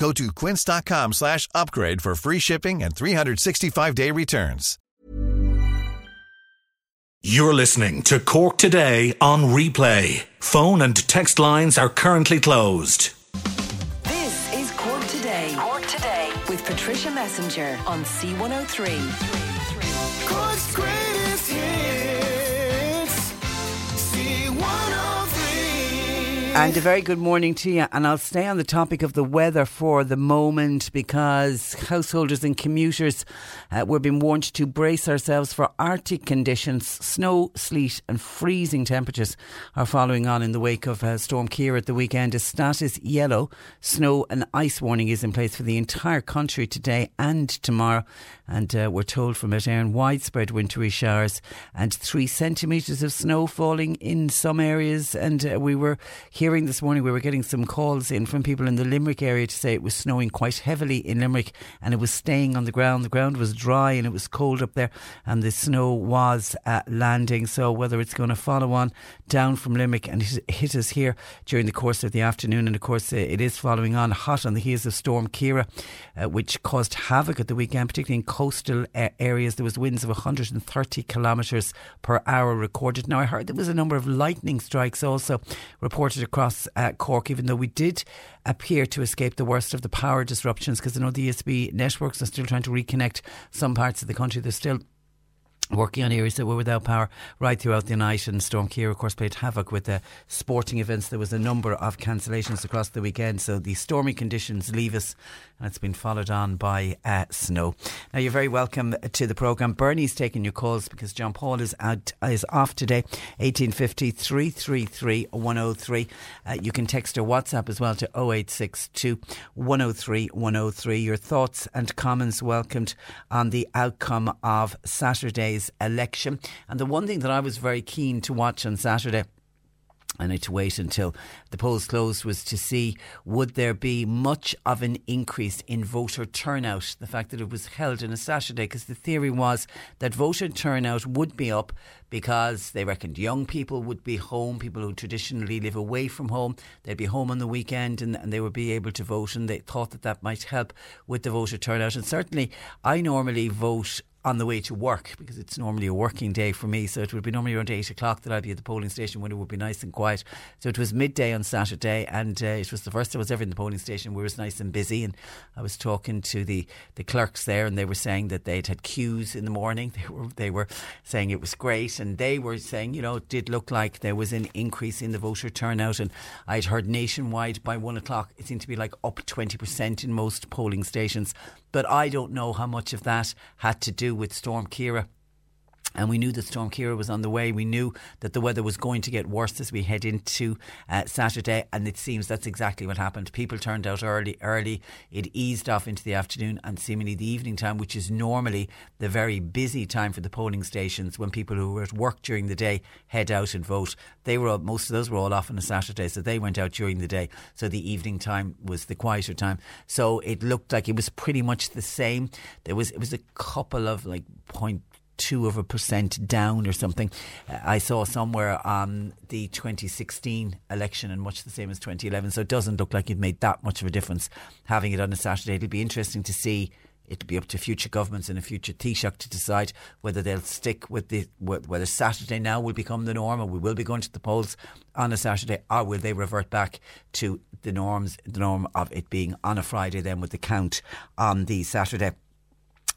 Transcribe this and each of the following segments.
Go to quince.com slash upgrade for free shipping and 365-day returns. You're listening to Cork Today on replay. Phone and text lines are currently closed. This is Cork Today. Cork Today with Patricia Messenger on C103. Cork's greatest And a very good morning to you. And I'll stay on the topic of the weather for the moment because householders and commuters uh, we're being warned to brace ourselves for Arctic conditions. Snow, sleet, and freezing temperatures are following on in the wake of uh, Storm Ciara at the weekend. A status yellow snow and ice warning is in place for the entire country today and tomorrow. And uh, we're told from Met Éireann, widespread wintry showers and three centimetres of snow falling in some areas. And uh, we were hearing this morning, we were getting some calls in from people in the Limerick area to say it was snowing quite heavily in Limerick and it was staying on the ground. The ground was dry and it was cold up there, and the snow was uh, landing. So whether it's going to follow on down from Limerick and hit us here during the course of the afternoon, and of course uh, it is following on hot on the heels of Storm Ciara, uh, which caused havoc at the weekend, particularly in coastal uh, areas. There was winds of 130 kilometres per hour recorded. Now I heard there was a number of lightning strikes also reported across uh, Cork, even though we did appear to escape the worst of the power disruptions because I know the ESB networks are still trying to reconnect some parts of the country. They're still working on areas that were without power right throughout the night. And Storm Ciara, of course, played havoc with the sporting events. There was a number of cancellations across the weekend. So the stormy conditions leave us, and it's been followed on by uh, snow. Now, you're very welcome to the programme. Bernie's taking your calls because John Paul is out, is off today. 1850 333 103. Uh, you can text or WhatsApp as well to 0862 103 103. Your thoughts and comments welcomed on the outcome of Saturday's election. And the one thing that I was very keen to watch on Saturday I need to wait until the polls closed was to see would there be much of an increase in voter turnout. The fact that it was held on a Saturday, because the theory was that voter turnout would be up because they reckoned young people would be home, people who traditionally live away from home, they'd be home on the weekend and, and they would be able to vote. And they thought that that might help with the voter turnout. And certainly, I normally vote on the way to work because it's normally a working day for me. So it would be normally around eight o'clock that I'd be at the polling station when it would be nice and quiet. So it was midday on Saturday, and uh, it was the first I was ever in the polling station where it was nice and busy. And I was talking to the, the clerks there, and they were saying that they'd had queues in the morning. They were they were saying it was great, and they were saying you know it did look like there was an increase in the voter turnout. And I'd heard nationwide by one o'clock it seemed to be like up twenty percent in most polling stations. But I don't know how much of that had to do with Storm Ciara. And we knew that Storm Ciara was on the way. We knew that the weather was going to get worse as we head into uh, Saturday, and it seems that's exactly what happened. People turned out early, early. It eased off into the afternoon and seemingly the evening time, which is normally the very busy time for the polling stations when people who were at work during the day head out and vote. They were most of those were all off on a Saturday, so they went out during the day. So the evening time was the quieter time. So it looked like it was pretty much the same. There was it was a couple of like point two of a percent down or something. Uh, I saw somewhere on the 2016 election and much the same as 2011. So it doesn't look like it made that much of a difference having it on a Saturday. It'll be interesting to see. It'll be up to future governments and a future Taoiseach to decide whether they'll stick with the whether Saturday now will become the norm, or we will be going to the polls on a Saturday, or will they revert back to the norms, the norm of it being on a Friday then with the count on the Saturday.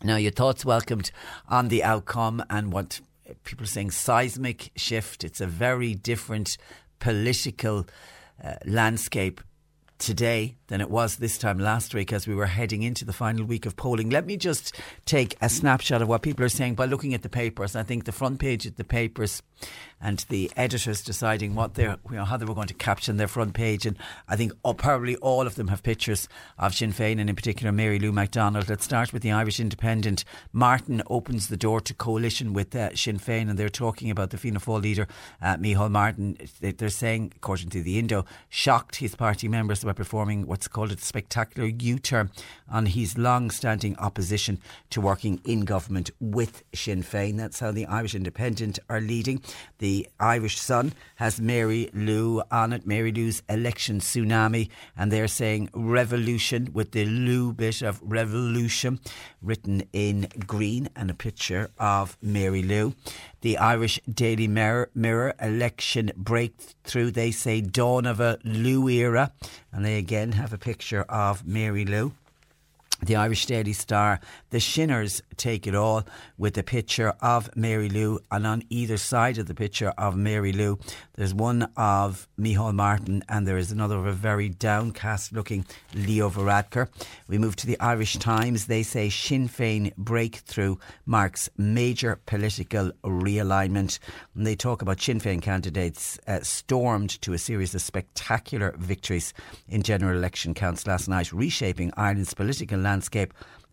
Now, your thoughts welcomed on the outcome and what people are saying seismic shift. It's a very different political uh, landscape today than it was this time last week as we were heading into the final week of polling. Let me just take a snapshot of what people are saying by looking at the papers. I think the front page of the papers and the editors deciding what they're, you know, how they were going to caption their front page. And I think oh, probably all of them have pictures of Sinn Féin and in particular Mary Lou McDonald. Let's start with the Irish Independent. Martin opens the door to coalition with uh, Sinn Féin and they're talking about the Fianna Fáil leader, uh, Micheál Martin. They're saying, according to the Indo, shocked his party members by performing what's called a spectacular U-turn on his long-standing opposition to working in government with Sinn Féin. That's how the Irish Independent are leading. The Irish Sun has Mary Lou on it, Mary Lou's election tsunami, and they're saying revolution with the Lou bit of revolution written in green and a picture of Mary Lou. The Irish Daily Mirror, Mirror election breakthrough, they say dawn of a Lou era, and they again have a picture of Mary Lou the Irish Daily Star, the Shinners take it all with a picture of Mary Lou, and on either side of the picture of Mary Lou, there's one of Micheál Martin, and there is another of a very downcast looking Leo Varadkar. We move to the Irish Times. They say Sinn Féin breakthrough marks major political realignment. And they talk about Sinn Féin candidates uh, stormed to a series of spectacular victories in general election counts last night, reshaping Ireland's political landscape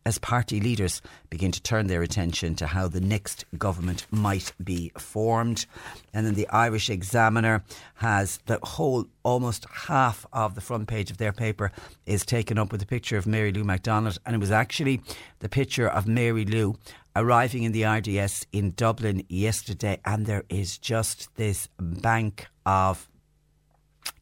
as party leaders begin to turn their attention to how the next government might be formed. And then the Irish Examiner has the whole, almost half of the front page of their paper is taken up with a picture of Mary Lou McDonald. And it was actually the picture of Mary Lou arriving in the RDS in Dublin yesterday. And there is just this bank of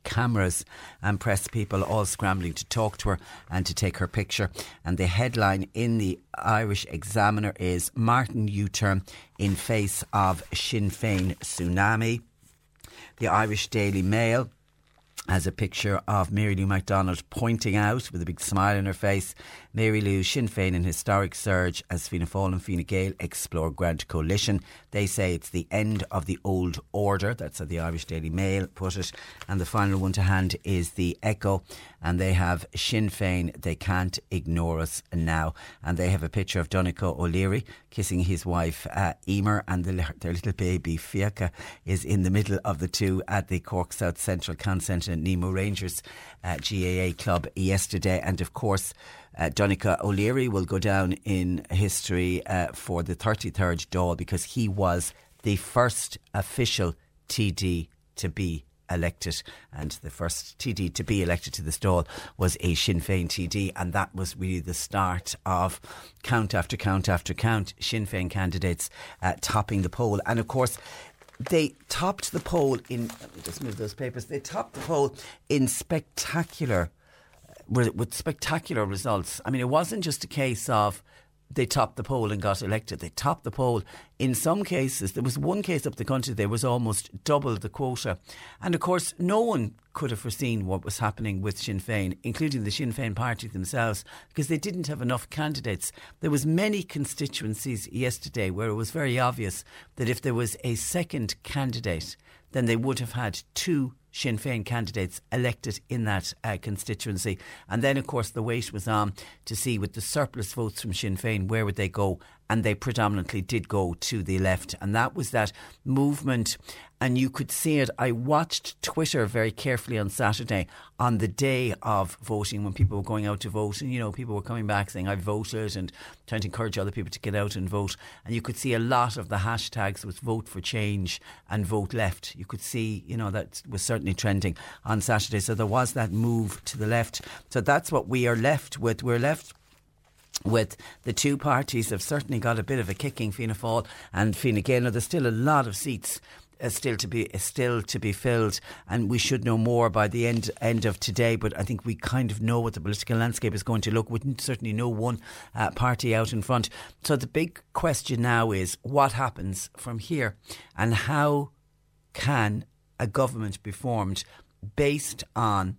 cameras and press people all scrambling to talk to her and to take her picture. And the headline in the Irish Examiner is Martin U turn in face of Sinn Féin tsunami. The Irish Daily Mail has a picture of Mary Lou McDonald pointing out with a big smile on her face Mary Lou, Sinn Féin in historic surge as Fianna Fáil and Fine Gael explore Grand Coalition. They say it's the end of the old order. That's how the Irish Daily Mail put it. And the final one to hand is the Echo. And they have Sinn Féin, they can't ignore us now. And they have a picture of Donncha O'Leary kissing his wife uh, Emer, and the, their little baby Fiacha is in the middle of the two at the Cork South Central Consent and Nemo Rangers uh, GAA club yesterday. And of course, uh, Donncha O'Leary will go down in history uh, for the 33rd Dáil because he was the first official TD to be elected, and the first TD to be elected to the Dáil was a Sinn Féin TD, and that was really the start of count after count after count Sinn Féin candidates uh, topping the poll, and of course. They topped the poll in. Let me just move those papers. They topped the poll in spectacular with spectacular results. I mean, it wasn't just a case of they topped the poll and got elected. They topped the poll. In some cases, there was one case up the country, there was almost double the quota. And of course, no one could have foreseen what was happening with Sinn Féin, including the Sinn Féin party themselves, because they didn't have enough candidates. There was many constituencies yesterday where it was very obvious that if there was a second candidate, then they would have had two Sinn Féin candidates elected in that uh, constituency. And then, of course, the wait was on to see with the surplus votes from Sinn Féin, where would they go? And they predominantly did go to the left. And that was that movement and you could see it. I watched Twitter very carefully on Saturday on the day of voting when people were going out to vote, and you know people were coming back saying I voted and trying to encourage other people to get out and vote. And you could see a lot of the hashtags was vote for change and vote left. You could see you know that was certainly trending on Saturday. So there was that move to the left. So that's what we are left with. We're left with the two parties have certainly got a bit of a kicking Fianna Fáil and Fine Gael. Now, there's still a lot of seats uh, still to be uh, still to be filled, and we should know more by the end end of today. But I think we kind of know what the political landscape is going to look. We certainly know one uh, party out in front. So the big question now is what happens from here, and how can a government be formed based on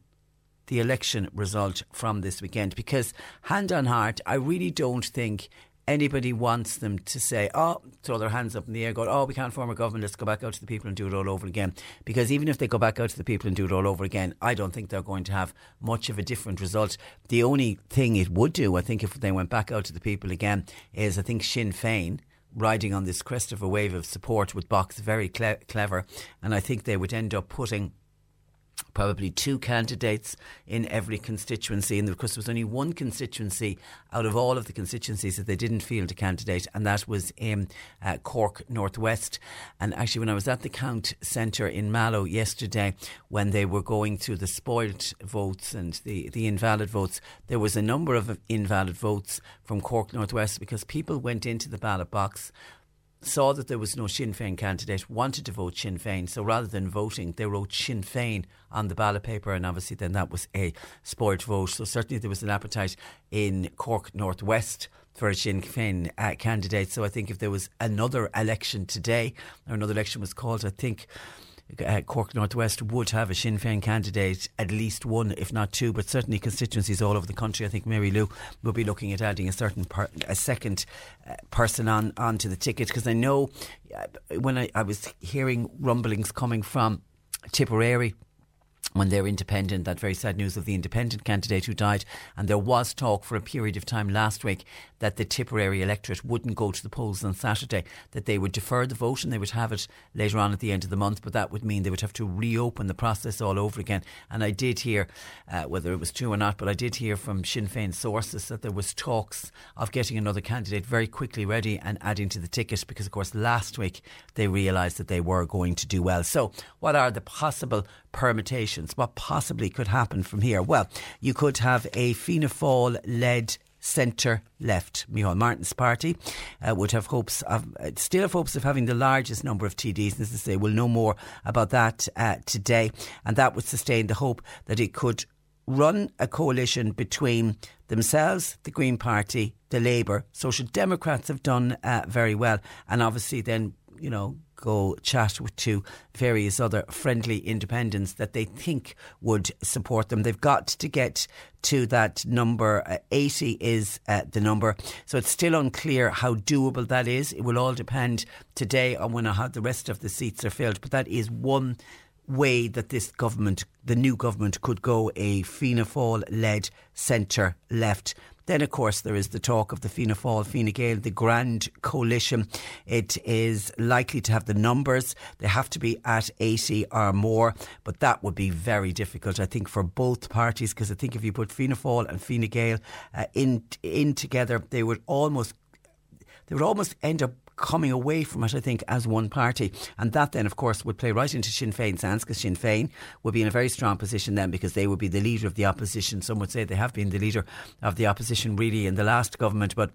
the election result from this weekend? Because hand on heart, I really don't think anybody wants them to say, oh, throw their hands up in the air, go, oh, we can't form a government, let's go back out to the people and do it all over again. Because even if they go back out to the people and do it all over again, I don't think they're going to have much of a different result. The only thing it would do, I think, if they went back out to the people again, is I think Sinn Féin riding on this crest of a wave of support with Box very cle- clever, and I think they would end up putting probably two candidates in every constituency, and of course there was only one constituency out of all of the constituencies that they didn't field a candidate, and that was in uh, Cork Northwest. And actually, when I was at the Count Centre in Mallow yesterday, when they were going through the spoilt votes and the, the invalid votes, there was a number of invalid votes from Cork Northwest because people went into the ballot box saw that there was no Sinn Féin candidate, wanted to vote Sinn Féin. So rather than voting, they wrote Sinn Féin on the ballot paper, and obviously then that was a spoilt vote. So certainly there was an appetite in Cork Northwest for a Sinn Féin uh, candidate. So I think if there was another election today, or another election was called, I think uh, Cork Northwest would have a Sinn Féin candidate, at least one, if not two, but certainly constituencies all over the country. I think Mary Lou will be looking at adding a certain per, a second uh, person on onto the ticket because I know uh, when I, I was hearing rumblings coming from Tipperary when they're independent, that very sad news of the independent candidate who died. And there was talk for a period of time last week that the Tipperary electorate wouldn't go to the polls on Saturday, that they would defer the vote and they would have it later on at the end of the month. But that would mean they would have to reopen the process all over again. And I did hear, uh, whether it was true or not, but I did hear from Sinn Féin sources that there was talks of getting another candidate very quickly ready and adding to the ticket because, of course, last week they realised that they were going to do well. So, what are the possible permutations? What possibly could happen from here? Well, you could have a Fianna Fáil led centre left. Micheál Martin's party uh, would have hopes of, uh, still have hopes of having the largest number of TDs. As I say, we'll know more about that uh, today. And that would sustain the hope that it could run a coalition between themselves, the Green Party, the Labour. Social Democrats have done uh, very well. And obviously then, you know, go chat with to various other friendly independents that they think would support them. They've got to get to that number. Uh, 80 is uh, the number. So it's still unclear how doable that is. It will all depend today on when how the rest of the seats are filled. But that is one way that this government, the new government, could go a Fianna Fáil led centre left. Then, of course, there is the talk of the Fianna Fáil, Fine Gael, the grand coalition. It is likely to have the numbers. They have to be at 80 or more, but that would be very difficult, I think, for both parties, because I think if you put Fianna Fáil and Fine Gael uh, in, in together, they would almost they would almost end up coming away from it, I think, as one party. And that then, of course, would play right into Sinn Féin's hands because Sinn Féin would be in a very strong position then because they would be the leader of the opposition. Some would say they have been the leader of the opposition really in the last government, but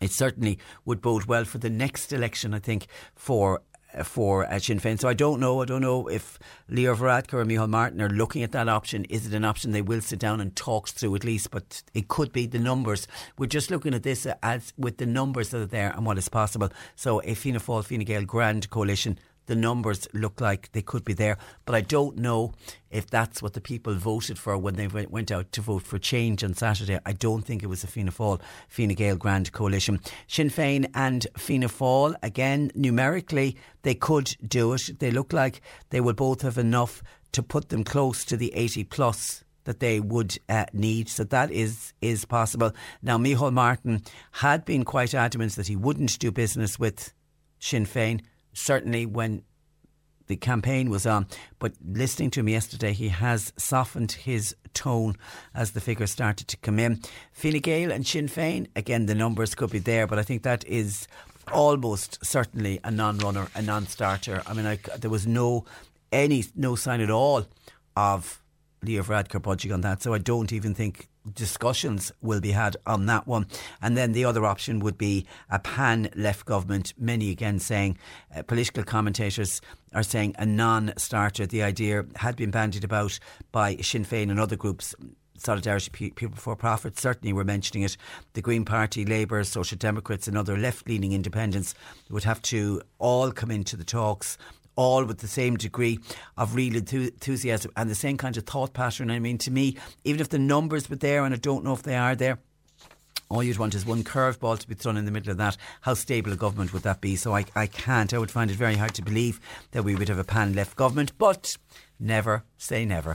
it certainly would bode well for the next election, I think, for for uh, Sinn Féin. So I don't know. I don't know if Leo Varadkar or Micheál Martin are looking at that option. Is it an option they will sit down and talk through at least? But it could be the numbers. We're just looking at this as with the numbers that are there and what is possible. So a Fianna Fáil, Fine Gael grand coalition the numbers look like they could be there. But I don't know if that's what the people voted for when they went out to vote for change on Saturday. I don't think it was a Fianna Fáil, Fine Gael Grand Coalition. Sinn Féin and Fianna Fáil, again, numerically, they could do it. They look like they will both have enough to put them close to the 80 plus that they would uh, need. So that is is possible. Now, Micheál Martin had been quite adamant that he wouldn't do business with Sinn Féin certainly when the campaign was on. But listening to him yesterday, he has softened his tone as the figures started to come in. Fine Gael and Sinn Féin, again, the numbers could be there, but I think that is almost certainly a non-runner, a non-starter. I mean, I, there was no any no sign at all of Leo Varadkar budging on that, so I don't even think discussions will be had on that one. And then the other option would be a pan left government. Many again saying, uh, political commentators are saying a non starter. The idea had been bandied about by Sinn Féin and other groups. Solidarity People for Profit certainly were mentioning it. The Green Party, Labour, Social Democrats, and other left leaning independents would have to all come into the talks all with the same degree of real enthusiasm and the same kind of thought pattern. I mean, to me, even if the numbers were there, and I don't know if they are there, All you'd want is one curveball to be thrown in the middle of that. How stable a government would that be? So I, I can't. I would find it very hard to believe that we would have a pan left government. But never say never.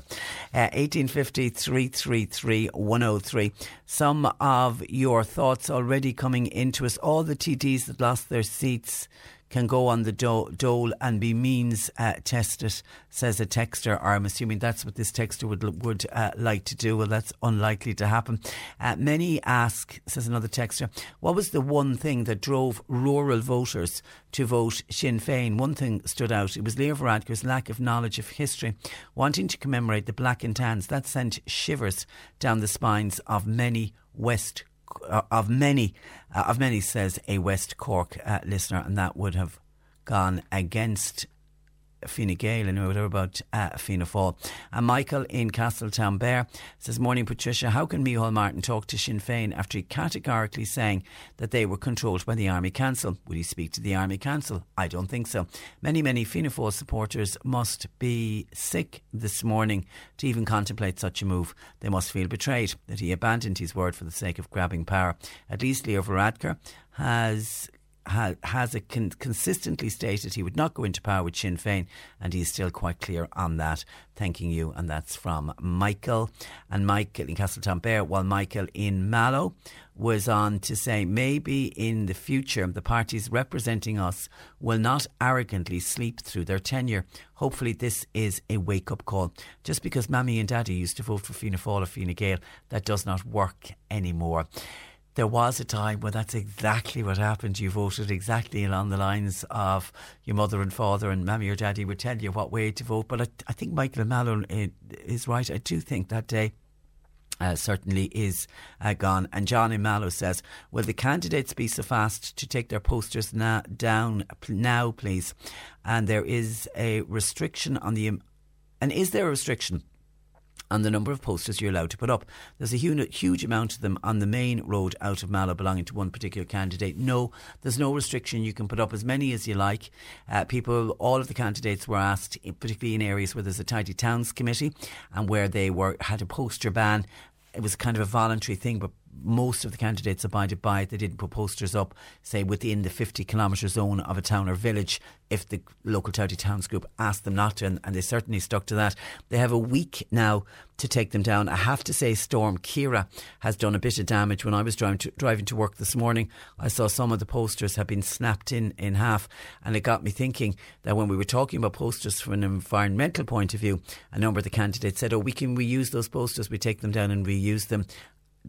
Uh, 1850 333 103. Some of your thoughts already coming into us. All the TDs that lost their seats can go on the do- dole and be means uh, tested, says a texter. Or I'm assuming that's what this texter would would uh, like to do. Well, that's unlikely to happen. Uh, many ask, says another texter, what was the one thing that drove rural voters to vote Sinn Féin? One thing stood out. It was Leo Varadkar's lack of knowledge of history, wanting to commemorate the Black and Tans. That sent shivers down the spines of many West of many, uh, of many, says a West Cork uh, listener, and that would have gone against Fine Gael and whatever about uh, Fianna Fáil. And Michael in Castletownbere says, Morning Patricia, how can Micheál Martin talk to Sinn Féin after he categorically saying that they were controlled by the Army Council? Would he speak to the Army Council? I don't think so. Many, many Fianna Fáil supporters must be sick this morning to even contemplate such a move. They must feel betrayed that he abandoned his word for the sake of grabbing power. At least Leo Varadkar has ha, has a con- consistently stated he would not go into power with Sinn Féin, and he's still quite clear on that. Thanking you, and that's from Michael and Michael in Castletownbere, while Michael in Mallow was on to say maybe in the future the parties representing us will not arrogantly sleep through their tenure. Hopefully, this is a wake up call. Just because Mammy and Daddy used to vote for Fianna Fáil or Fine Gael, that does not work anymore there was a time when that's exactly what happened. You voted exactly along the lines of your mother and father and mammy or daddy would tell you what way to vote. But I, I think Michael Malone is right. I do think that day. Uh, certainly is uh, gone. And John in Mallow says, Will the candidates be so fast to take their posters na- down now, please? And there is a restriction on the. And is there a restriction on the number of posters you're allowed to put up. There's a huge, huge amount of them on the main road out of Mallow belonging to one particular candidate. No, there's no restriction. You can put up as many as you like. Uh, people, all of the candidates were asked, particularly in areas where there's a tidy towns committee and where they were had a poster ban. It was kind of a voluntary thing, but most of the candidates abided by it. They didn't put posters up, say, within the 50 kilometre zone of a town or village if the local Tidy Towns group asked them not to, and, and, they certainly stuck to that. They have a week now to take them down. I have to say, Storm Ciara has done a bit of damage. When I was driving to, driving to work this morning, I saw some of the posters have been snapped in, in half, and it got me thinking that when we were talking about posters from an environmental point of view, a number of the candidates said, Oh, we can reuse those posters, we take them down and reuse them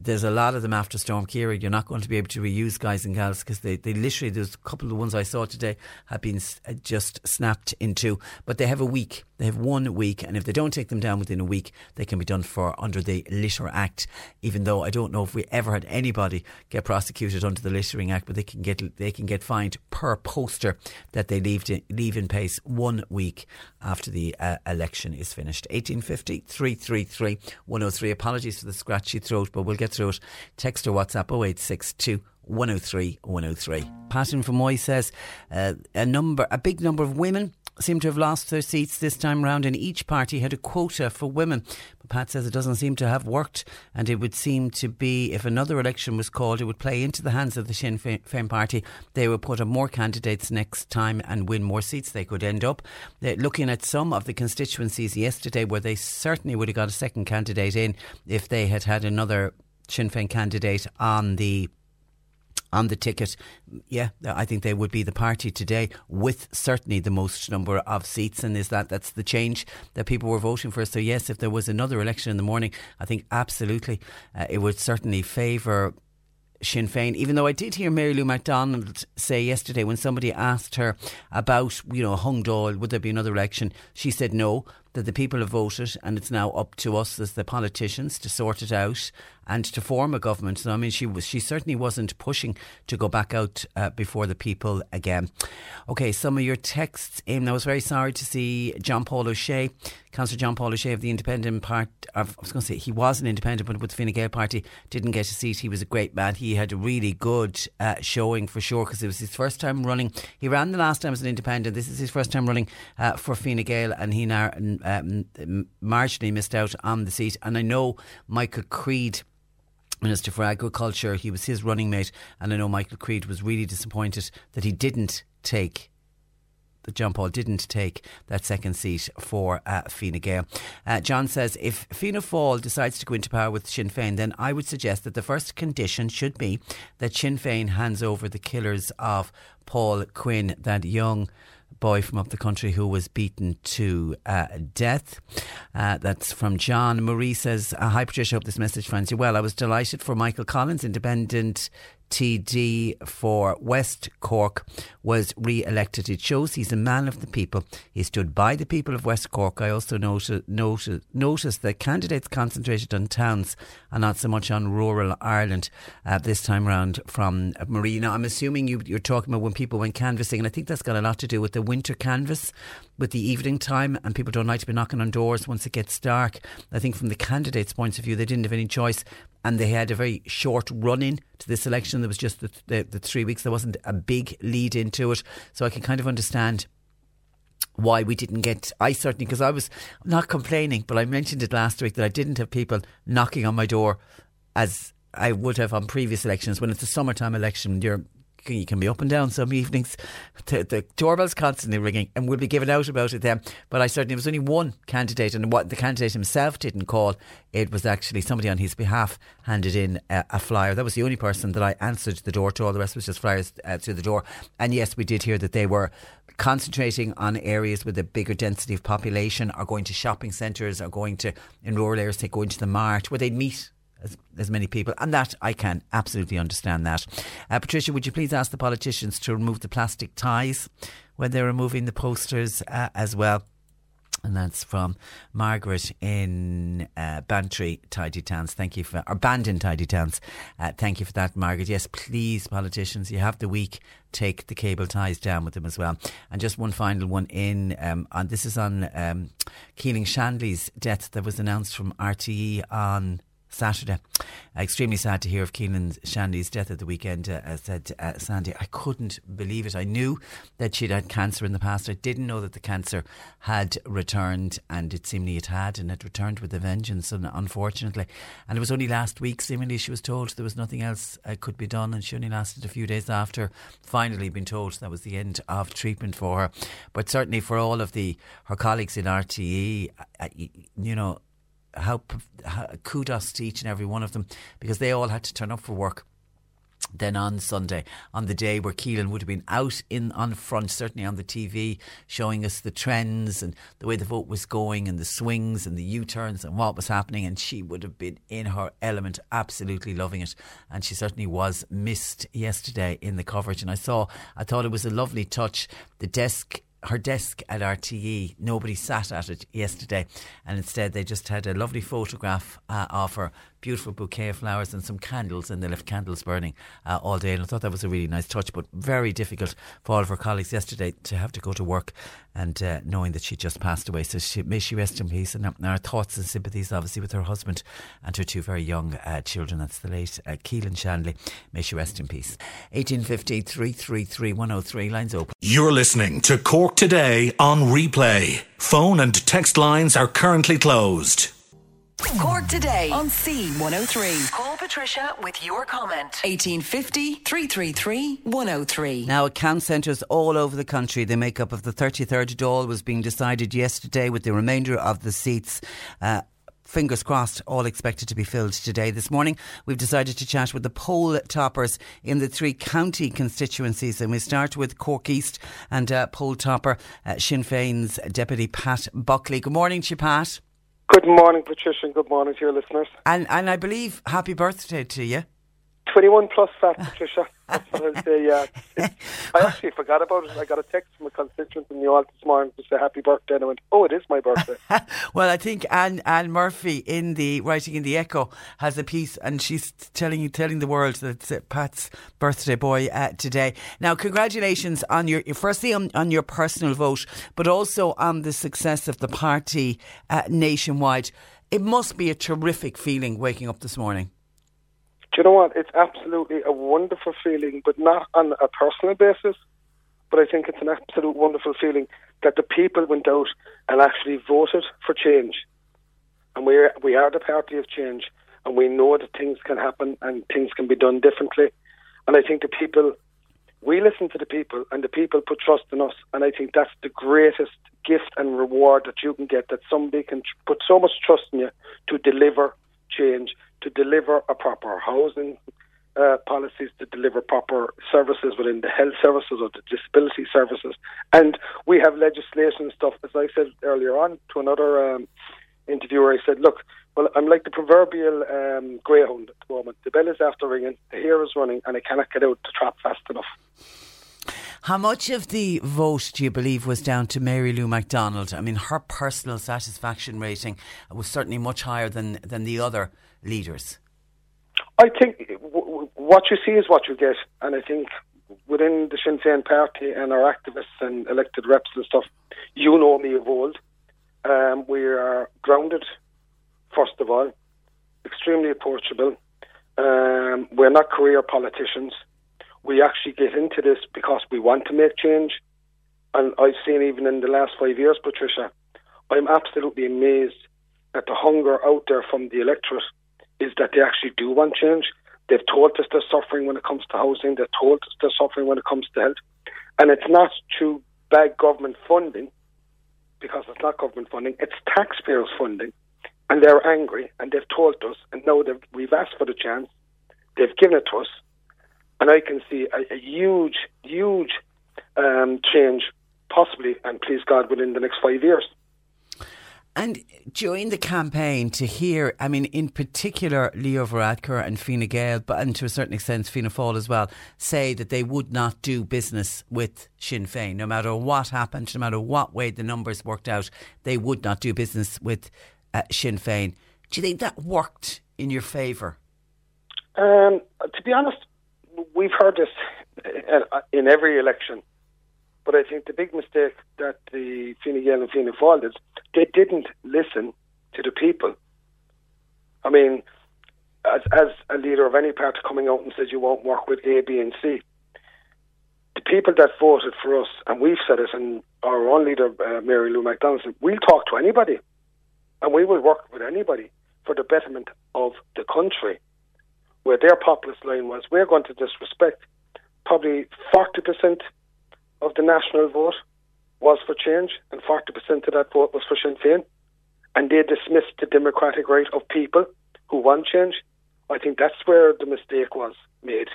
there's a lot of them after Storm Ciara. You're not going to be able to reuse guys and gals because they, they literally, there's a couple of the ones I saw today have been uh, just snapped in two. But they have a week. They have one week. And if they don't take them down within a week, they can be done for under the Litter Act. Even though I don't know if we ever had anybody get prosecuted under the Littering Act, but they can get, they can get fined per poster that they leave, to, leave in place one week after the uh, election is finished. 1850 333 103. Apologies for the scratchy throat, but we'll get through it. Text or WhatsApp 0862 103 103. Pat in Fermoy says uh, a number, a big number of women seem to have lost their seats this time round, and each party had a quota for women. But Pat says it doesn't seem to have worked, and it would seem to be if another election was called, it would play into the hands of the Sinn Féin party. They would put up more candidates next time and win more seats. They could end up uh, looking at some of the constituencies yesterday where they certainly would have got a second candidate in if they had had another Sinn Féin candidate on the on the ticket. Yeah, I think they would be the party today with certainly the most number of seats, and is that that's the change that people were voting for. So yes, if there was another election in the morning, I think absolutely uh, it would certainly favour. Sinn Féin, even though I did hear Mary Lou McDonald say yesterday when somebody asked her about, you know, Hung Dáil, would there be another election? She said no, that the people have voted and it's now up to us as the politicians to sort it out and to form a government. So I mean, she was she certainly wasn't pushing to go back out uh, before the people again. Okay, some of your texts in. I was very sorry to see John Paul O'Shea, Councillor John Paul O'Shea of the Independent Party. I was going to say he was an independent, but with the Fine Gael Party didn't get a seat. He was a great man. He had a really good uh, showing for sure because it was his first time running. He ran the last time as an independent. This is his first time running uh, for Fine Gael, and he now um, marginally missed out on the seat. And I know Michael Creed Minister for Agriculture. He was his running mate, and I know Michael Creed was really disappointed that he didn't take that John Paul didn't take that second seat for uh, Gael. Uh, John says if Fianna Fáil decides to go into power with Sinn Féin, then I would suggest that the first condition should be that Sinn Féin hands over the killers of Paul Quinn, that young boy from up the country who was beaten to uh, death. Uh, that's from John. Marie says, Hi Patricia, hope this message finds you well. I was delighted for Michael Collins, independent TD for West Cork was re elected. It shows he's a man of the people. He stood by the people of West Cork. I also noticed, noticed, that candidates concentrated on towns and not so much on rural Ireland uh, this time round from Marina. I'm assuming you, you're talking about when people went canvassing, and I think that's got a lot to do with the winter canvass, with the evening time, and people don't like to be knocking on doors once it gets dark. I think from the candidates' points of view, they didn't have any choice and they had a very short run in to this election. There was just the, the, the, three weeks. There wasn't a big lead into it. So I can kind of understand why we didn't get. I certainly, because I was not complaining, but I mentioned it last week that I didn't have people knocking on my door as I would have on previous elections. When it's a summertime election, you're you can be up and down some evenings. The, the doorbell's constantly ringing, and we'll be giving out about it then. But I certainly, was only one candidate, and what the candidate himself didn't call, it was actually somebody on his behalf handed in a, a flyer. That was the only person that I answered the door to. All the rest was just flyers uh, through the door. And yes, we did hear that they were concentrating on areas with a bigger density of population, are going to shopping centres, are going to, in rural areas, they go into the mart, where they'd meet as, as many people, and that I can absolutely understand that. Uh, Patricia, would you please ask the politicians to remove the plastic ties when they're removing the posters uh, as well? And that's from Margaret in uh, Bantry Tidy Towns. Thank you for, or Bandon Tidy Towns. Uh, thank you for that, Margaret. Yes, please, politicians, you have the week. Take the cable ties down with them as well. And just one final one in, um, on this is on um, Keelin Shanley's death that was announced from RTE on Saturday. Uh, extremely sad to hear of Keelin Shanley's death at the weekend, uh, said uh, Sandy. I couldn't believe it. I knew that she'd had cancer in the past. I didn't know that the cancer had returned, and it seemingly it had, and it returned with a vengeance, and unfortunately. And it was only last week, seemingly, she was told there was nothing else uh, could be done, and she only lasted a few days after finally being told that was the end of treatment for her. But certainly for all of the her colleagues in RTE, uh, you know, how, how kudos to each and every one of them because they all had to turn up for work then on Sunday, on the day where Keelin would have been out in on front, certainly on the TV, showing us the trends and the way the vote was going and the swings and the U turns and what was happening, and she would have been in her element, absolutely loving it. And she certainly was missed yesterday in the coverage. And I saw, I thought it was a lovely touch. The desk her desk at RTE, nobody sat at it yesterday, and instead they just had a lovely photograph uh, of her beautiful bouquet of flowers and some candles, and they left candles burning uh, all day. And I thought that was a really nice touch, but very difficult for all of her colleagues yesterday to have to go to work and uh, knowing that she just passed away. So she, may she rest in peace. And our thoughts and sympathies, obviously, with her husband and her two very young uh, children. That's the late uh, Keelin Shanley. May she rest in peace. 1850 333 103. Lines open. You're listening to Cork Today on replay. Phone and text lines are currently closed. Cork today on C103. Call Patricia with your comment. 1850 333 103. Now, account centres all over the country, the makeup of the 33rd Dáil was being decided yesterday with the remainder of the seats. Uh, fingers crossed, all expected to be filled today. This morning, we've decided to chat with the poll toppers in the three county constituencies. And we start with Cork East and uh, poll topper uh, Sinn Féin's Deputy Pat Buckley. Good morning to you, Pat. Good morning, Patricia, and good morning to your listeners. And and I believe happy birthday to you. 21 plus fat, Patricia. That's what I'll say, yeah. It's, I actually forgot about it. I got a text from a constituent in New York this morning to say happy birthday, and I went, oh, it is my birthday. well, I think Anne, Anne Murphy in the writing in the Echo has a piece, and she's telling you, telling the world that it's Pat's birthday boy uh, today. Now, congratulations on your, firstly on, on, your personal vote, but also on the success of the party uh, nationwide. It must be a terrific feeling waking up this morning you know what? It's absolutely a wonderful feeling, but not on a personal basis. But I think it's an absolute wonderful feeling that the people went out and actually voted for change. And we are, we are the party of change. and we know that things can happen and things can be done differently. And I think the people, we listen to the people, and the people put trust in us. And I think that's the greatest gift and reward that you can get that somebody can put so much trust in you to deliver change, to deliver a proper housing uh, policies, to deliver proper services within the health services or the disability services. And we have legislation stuff, as I said earlier on to another um, interviewer, I said, look, well, I'm like the proverbial um, greyhound at the moment. The bell is after ringing, the hare is running, and I cannot get out the trap fast enough. How much of the vote do you believe was down to Mary Lou McDonald? I mean, her personal satisfaction rating was certainly much higher than, than the other leaders. I think what you see is what you get, and I think within the Sinn Féin party and our activists and elected reps and stuff, you know me of old. Um, we are grounded, first of all, extremely approachable. Um, we're not career politicians. We actually get into this because we want to make change. And I've seen even in the last five years, Patricia, I'm absolutely amazed at the hunger out there from the electorate is that they actually do want change. They've told us they're suffering when it comes to housing. They've told us they're suffering when it comes to health. And it's not through bad government funding, because it's not government funding, it's taxpayers' funding. And they're angry, and they've told us, and now we've asked for the chance, they've given it to us. And I can see a, a huge, huge um, change, possibly, and please God, within the next five years. And during the campaign, to hear, I mean, in particular, Leo Varadkar and Fine Gael, but and to a certain extent Fianna Fáil as well, say that they would not do business with Sinn Féin, no matter what happened, no matter what way the numbers worked out, they would not do business with uh, Sinn Féin. Do you think that worked in your favour? Um, to be honest, we've heard this uh, in every election. But I think the big mistake that the Fine Gael and Fianna Fáil did, they didn't listen to the people. I mean, as, as a leader of any party coming out and says you won't work with A, B, and C, the people that voted for us, and we've said it, and our own leader, uh, Mary Lou McDonald, said, we'll talk to anybody, and we will work with anybody for the betterment of the country. Where their populist line was, we're going to disrespect probably 40% of the national vote was for change, and 40% of that vote was for Sinn Féin. And they dismissed the democratic right of people who want change. I think that's where the mistake was made.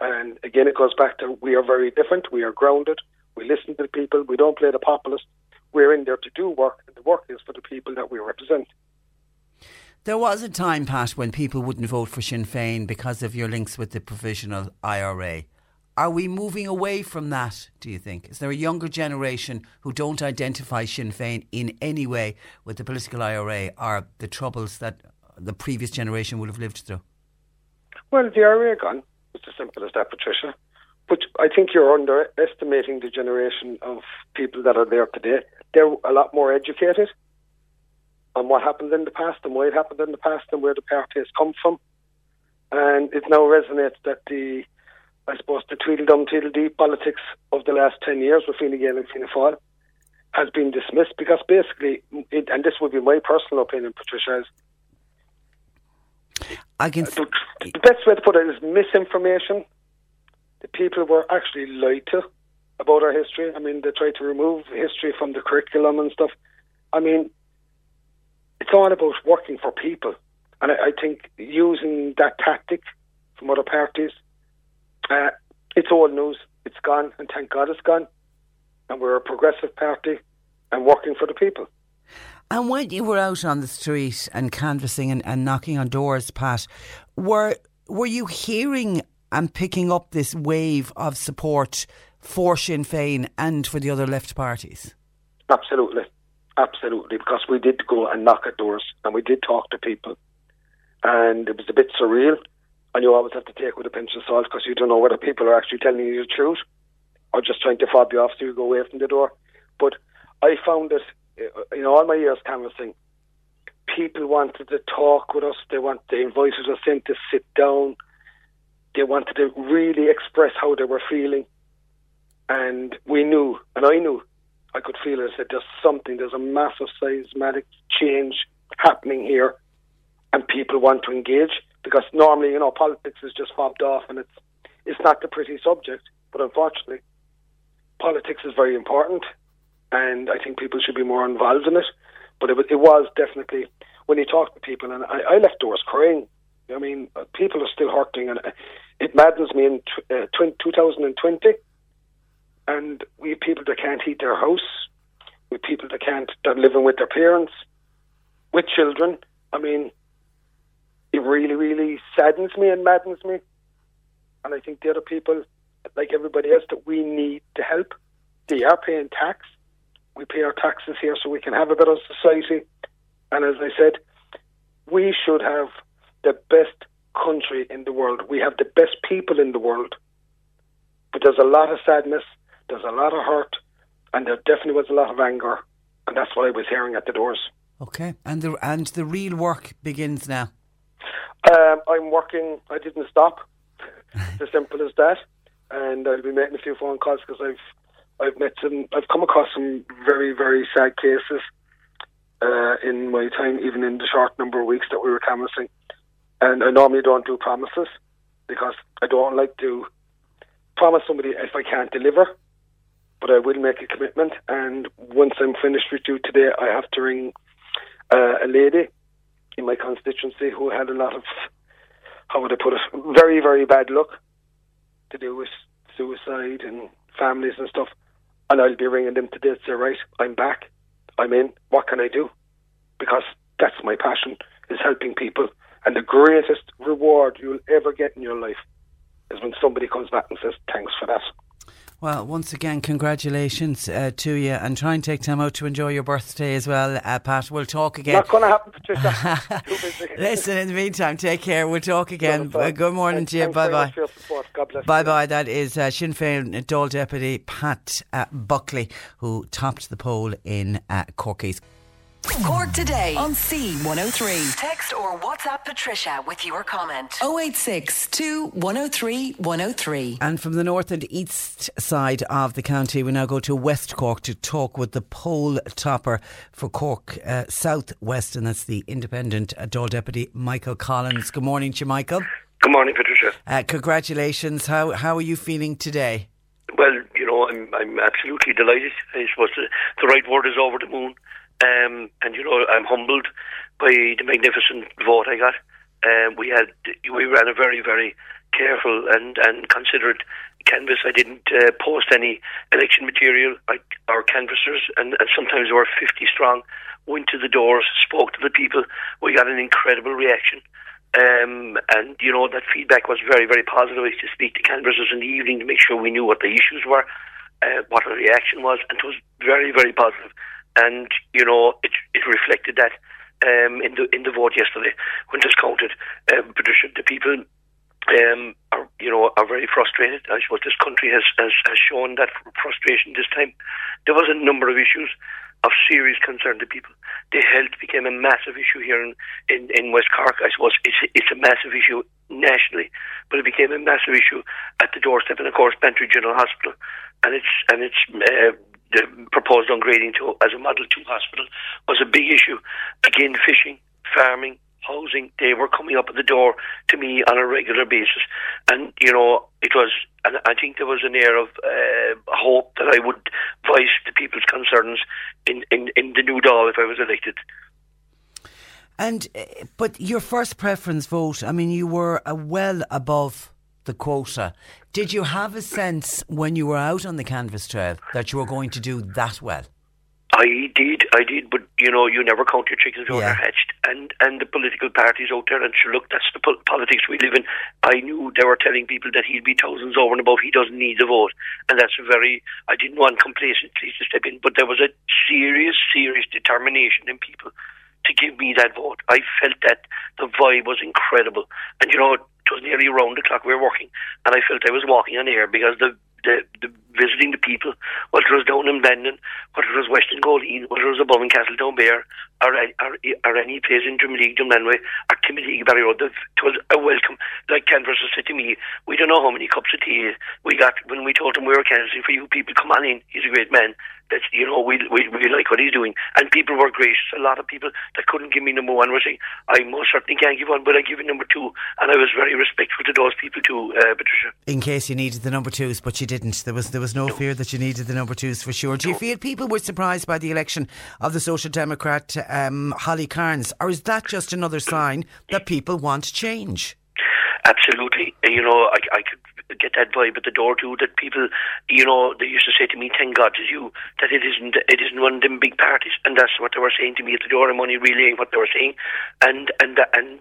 And again, it goes back to we are very different. We are grounded. We listen to the people. We don't play the populist. We're in there to do work, and the work is for the people that we represent. There was a time, Pat, when people wouldn't vote for Sinn Féin because of your links with the provisional IRA. Are we moving away from that, do you think? Is there a younger generation who don't identify Sinn Féin in any way with the political IRA or the troubles that the previous generation would have lived through? Well, the IRA gone. It's as simple as that, Patricia. But I think you're underestimating the generation of people that are there today. They're a lot more educated on what happened in the past and why it happened in the past and where the party has come from. And it now resonates that the, I suppose, the Tweedledum Tweedledee politics of the last 10 years with Fine Gael and Fianna Fáil has been dismissed because basically, it, and this would be my personal opinion, Patricia, is I can. the, the best way to put it is misinformation. The people were actually lied to about our history. I mean, they tried to remove history from the curriculum and stuff. I mean, it's all about working for people. And I, I think using that tactic from other parties, uh, it's old news. It's gone, and thank God it's gone. And we're a progressive party and working for the people. And when you were out on the street and canvassing and, and knocking on doors, Pat, were were you hearing and picking up this wave of support for Sinn Féin and for the other left parties? Absolutely. Absolutely. Because we did go and knock at doors and we did talk to people. And it was a bit surreal. And you always have to take it with a pinch of salt because you don't know whether people are actually telling you the truth or just trying to fob you off so you go away from the door. But I found that uh, in all my years canvassing, people wanted to talk with us. They want they invited us in to sit down. They wanted to really express how they were feeling, and we knew, and I knew, I could feel it. That there's something, there's a massive seismic change happening here, and people want to engage because normally, you know, politics is just fobbed off and it's it's not the pretty subject. But unfortunately, politics is very important, and I think people should be more involved in it. But it, it was definitely when you talk to people, and I, I left doors crying. I mean, people are still hurting, and it maddens me in uh, 2020. And we have people that can't heat their house, we have people that can't, that are living with their parents, with children. I mean, it really, really saddens me and maddens me. And I think the other people, like everybody else, that we need to help. They are paying tax. We pay our taxes here so we can have a better society. And as I said, we should have the best country in the world. We have the best people in the world. But there's a lot of sadness, there's a lot of hurt, and there definitely was a lot of anger. And that's what I was hearing at the doors. Okay, and the and the real work begins now. Um, I'm working. I didn't stop. it's as simple as that. And I'll be making a few phone calls because I've I've met some. I've come across some very very sad cases uh, in my time, even in the short number of weeks that we were canvassing. And I normally don't do promises because I don't like to promise somebody if I can't deliver. But I will make a commitment. And once I'm finished with you today, I have to ring uh, a lady in my constituency who had a lot of, how would I put it, very, very bad luck to do with suicide and families and stuff. And I'll be ringing them today to say, right, I'm back, I'm in, what can I do? Because that's my passion, is helping people. And the greatest reward you'll ever get in your life is when somebody comes back and says, thanks for that. Well, once again, congratulations uh, to you, and try and take time out to enjoy your birthday as well, uh, Pat. We'll talk again. Not going to happen, Patricia. Listen, in the meantime, take care. We'll talk again. Uh, good morning Thanks- to you. Bye bye. much for your support. God bless. Bye bye. That is uh, Sinn Féin Dáil Deputy Pat uh, Buckley, who topped the poll in uh, Cork today on C103. Text or WhatsApp Patricia with your comment. 086 103 103. And from the north and east side of the county, we now go to West Cork to talk with the poll topper for Cork uh, South West, and that's the independent uh, Dáil Deputy Michael Collins. Good morning to you, Michael. Good morning, Patricia. Uh, congratulations. How how are you feeling today? Well, you know, I'm I'm absolutely delighted. I suppose the, the right word is over the moon. Um, and you know, I'm humbled by the magnificent vote I got. Um, we had we ran a very very careful and and considered canvas. I didn't uh, post any election material. I, our canvassers and, and sometimes we were 50 strong. Went to the doors, spoke to the people. We got an incredible reaction. Um, and you know that feedback was very, very positive. I used to speak to canvassers in the evening to make sure we knew what the issues were, uh, what the reaction was, and it was very, very positive. And you know it it reflected that um, in the in the vote yesterday when it was counted. Um, Patricia, the people um, are you know are very frustrated. I suppose this country has, has has shown that frustration this time. There was a number of issues of serious concern to people. The health became a massive issue here in, in, in West Cork. I suppose it's it's a massive issue nationally, but it became a massive issue at the doorstep, and of course, Bantry General Hospital, and it's and it's. Uh, the proposed ungrading to as a Model Two hospital was a big issue. Again, fishing, farming, housing, they were coming up at the door to me on a regular basis. And, you know, it was, and I think there was an air of uh, hope that I would voice the people's concerns in, in, in the new Dáil if I was elected. And uh, but your first preference vote, I mean, you were well above the quota. Did you have a sense when you were out on the canvas trail that you were going to do that well? I did, I did, but you know, you never count your chickens before Yeah. they're hatched. And and the political parties out there, and sure, look, that's the pol- politics we live in. I knew they were telling people that he'd be thousands over and above. He doesn't need the vote, and that's a very. I didn't want complacency to step in, but there was a serious, serious determination in people to give me that vote. I felt that the vibe was incredible, and you know, was nearly around the clock we were working, and I felt I was walking on air because the the, the visiting the people, whether it was down in Bandon, whether it was Western Goleen, whether it was above in Castletownbere, or, or, or any place in Drimoleague, Dunmanway, or Timothy Barry Road, it was a welcome. Like canvassers said to me, we don't know how many cups of tea we got when we told him we were canvassing for you people, come on in, he's a great man. You know we, we we like what he's doing, and people were gracious. A lot of people that couldn't give me number one were saying, "I most certainly can't give one, but I give you number two. and I was very respectful to those people too, uh, Patricia. In case you needed the number twos, but you didn't. There was there was no, no. fear that you needed the number twos for sure. Do you no. feel people were surprised by the election of the Social Democrat um, Holly Cairns, or is that just another sign that people want change? Absolutely. You know, I, I could get that vibe at the door too. That people, you know, they used to say to me, "Thank God to you that it isn't it isn't one of them big parties," and that's what they were saying to me at the door. I'm only relaying what they were saying, and and and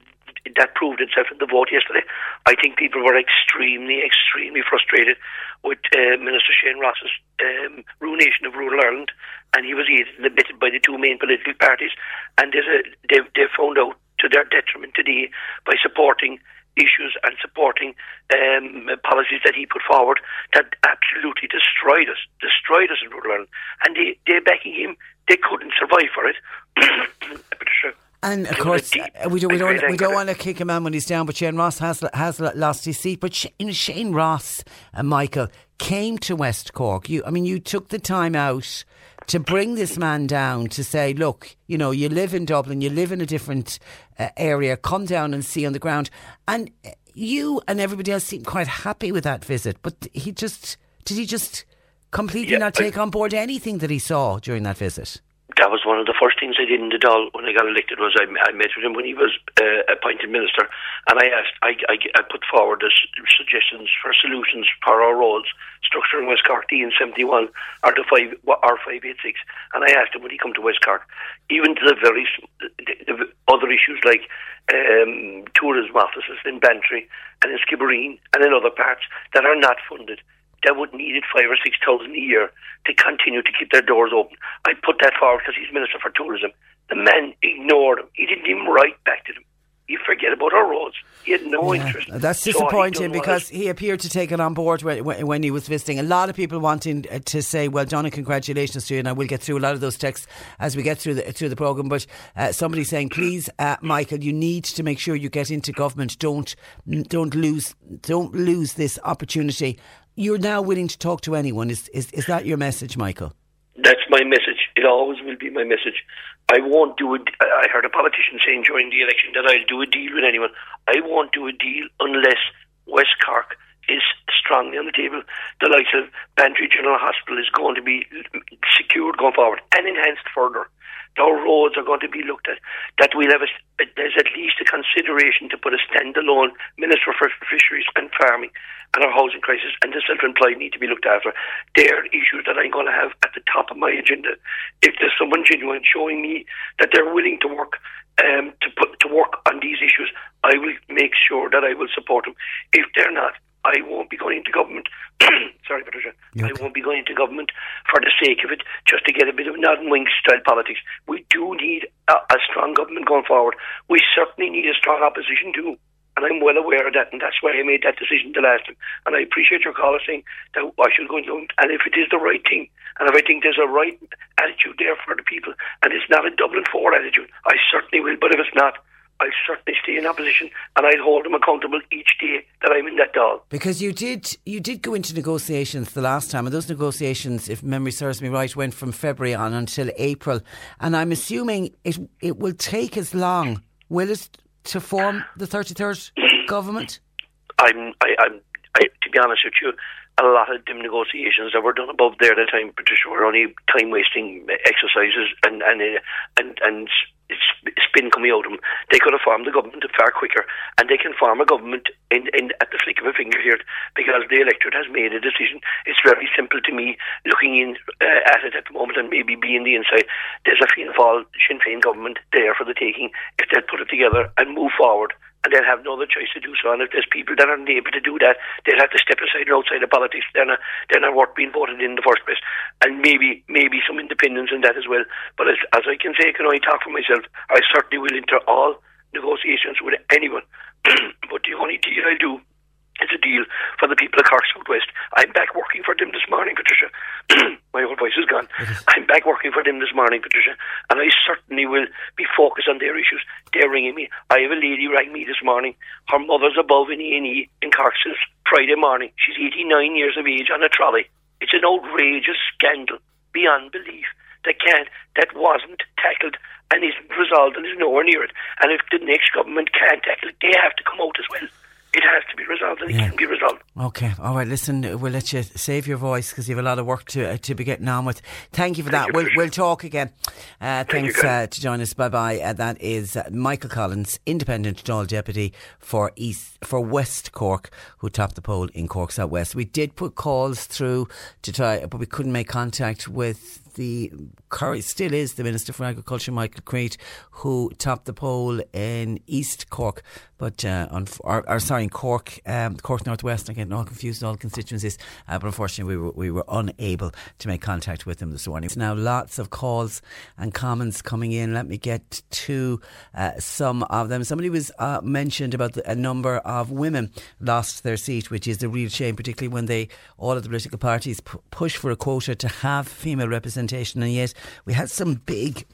that proved itself in the vote yesterday. I think people were extremely, extremely frustrated with uh, Minister Shane Ross's um, ruination of rural Ireland, and he was aided and by the two main political parties, and a, they've, they've found out to their detriment today by supporting issues and supporting um, policies that he put forward that absolutely destroyed us, destroyed us in rural Ireland. And they, they're backing him. They couldn't survive for it. And of course, uh, we don't we don't we don't want to kick him out when he's down. But Shane Ross has has lost his seat. But Shane, Shane Ross and Michael came to West Cork. You, I mean, you took the time out to bring this man down to say, look, you know, you live in Dublin, you live in a different uh, area, come down and see on the ground. And you and everybody else seemed quite happy with that visit, but he just, did he just completely yeah, not take I, on board anything that he saw during that visit? That was one of the first things I did in the Dáil when I got elected. Was I, I met with him when he was uh, appointed minister, and I asked, I, I, I put forward the suggestions for solutions for our roads, structure in West Cork, D in seventy one, or the five R five eight six, and I asked him would he come to West Cork, even to the very the, the other issues like um, tourism offices in Bantry and in Skibbereen and in other parts that are not funded that would need it five or six thousand a year to continue to keep their doors open. I put that forward because he's Minister for Tourism. The man ignored him. He didn't even write back to them. You forget about our roads. He had no yeah, interest. That's disappointing so because he appeared to take it on board when, when, he was visiting. A lot of people wanting uh, to say, "Well, Donna, congratulations to you." And I will get through a lot of those texts as we get through the through the program. But uh, somebody saying, "Please, uh, Michael, you need to make sure you get into government. Don't don't lose don't lose this opportunity." You're now willing to talk to anyone. Is, is, is that your message, Michael? That's my message. It always will be my message. I won't do it. I heard a politician saying during the election that I'll do a deal with anyone. I won't do a deal unless West Cork is strongly on the table. The likes of Bantry General Hospital is going to be secured going forward and enhanced further. Our roads are going to be looked at. That we'll have a, there's at least a consideration to put a standalone Minister for Fisheries and Farming and our housing crisis and the self-employed need to be looked after. They're issues that I'm going to have at the top of my agenda. If there's someone genuine showing me that they're willing to work um, to put to work on these issues, I will make sure that I will support them. If they're not, I won't be going into government. Sorry, Patricia. Okay. I won't be going into government for the sake of it, just to get a bit of nod and wink style politics. We do need a, a strong government going forward. We certainly need a strong opposition too. And I'm well aware of that, and that's why I made that decision the last time. And I appreciate your caller saying that I should go into and if it is the right thing, and if I think there's a right attitude there for the people, and it's not a Dublin 4 attitude, I certainly will. But if it's not, I'll certainly stay in opposition and I'll hold them accountable each day that I'm in that Dáil. Because you did you did go into negotiations the last time and those negotiations, if memory serves me right, went from February on until April. And I'm assuming it it will take as long, will it, to form the 33rd government? I'm, I, I'm, I, to be honest with you, a lot of them negotiations that were done above there at the time, Patricia, were only time wasting exercises and and and and spin coming out of them. They could have formed the government far quicker, and they can form a government in, in at the flick of a finger here because the electorate has made a decision. It's very simple to me looking in uh, at it at the moment and maybe being the inside. There's a Fianna Fáil Sinn Féin government there for the taking if they put it together and move forward and they'll have no other choice to do so. And if there's people that aren't able to do that, they'll have to step aside and outside of politics. They're not, they're not worth being voted in, the first place. And maybe maybe some independence in that as well. But as, as I can say, I can only talk for myself. I certainly will enter all negotiations with anyone. but the only deal I do it's a deal for the people of Cork Southwest. I'm back working for them this morning, Patricia. My old voice is gone. I'm back working for them this morning, Patricia, and I certainly will be focused on their issues. They're ringing me. I have a lady rang me this morning. Her mother's above in A&E in Cork since Friday morning. She's 89 years of age on a trolley. It's an outrageous scandal beyond belief that can't, that wasn't tackled and isn't resolved and is nowhere near it. And if the next government can't tackle it, they have to come out as well. It has to be resolved and Yeah. it can be resolved. Okay, all right. Listen, we'll let you save your voice because you have a lot of work to uh, to be getting on with. Thank you for that. you, We'll we'll talk again. Uh, Thank thanks uh, to join us. Bye bye. Uh, that is uh, Michael Collins, Independent Dáil Deputy for East for West Cork, who topped the poll in Cork South West. We did put calls through to try, but we couldn't make contact with the current still is the Minister for Agriculture, Michael Creed, who topped the poll in East Cork, but uh, on, or, or sorry, in Cork, um, Cork Northwest. I'm getting all confused all constituencies, uh, but unfortunately, we were we were unable to make contact with him this morning. Now, lots of calls and comments coming in. Let me get to uh, some of them. Somebody was uh, mentioned about the, a number of women lost their seat, which is a real shame, particularly when they all of the political parties p- push for a quota to have female representation, and yet we had some big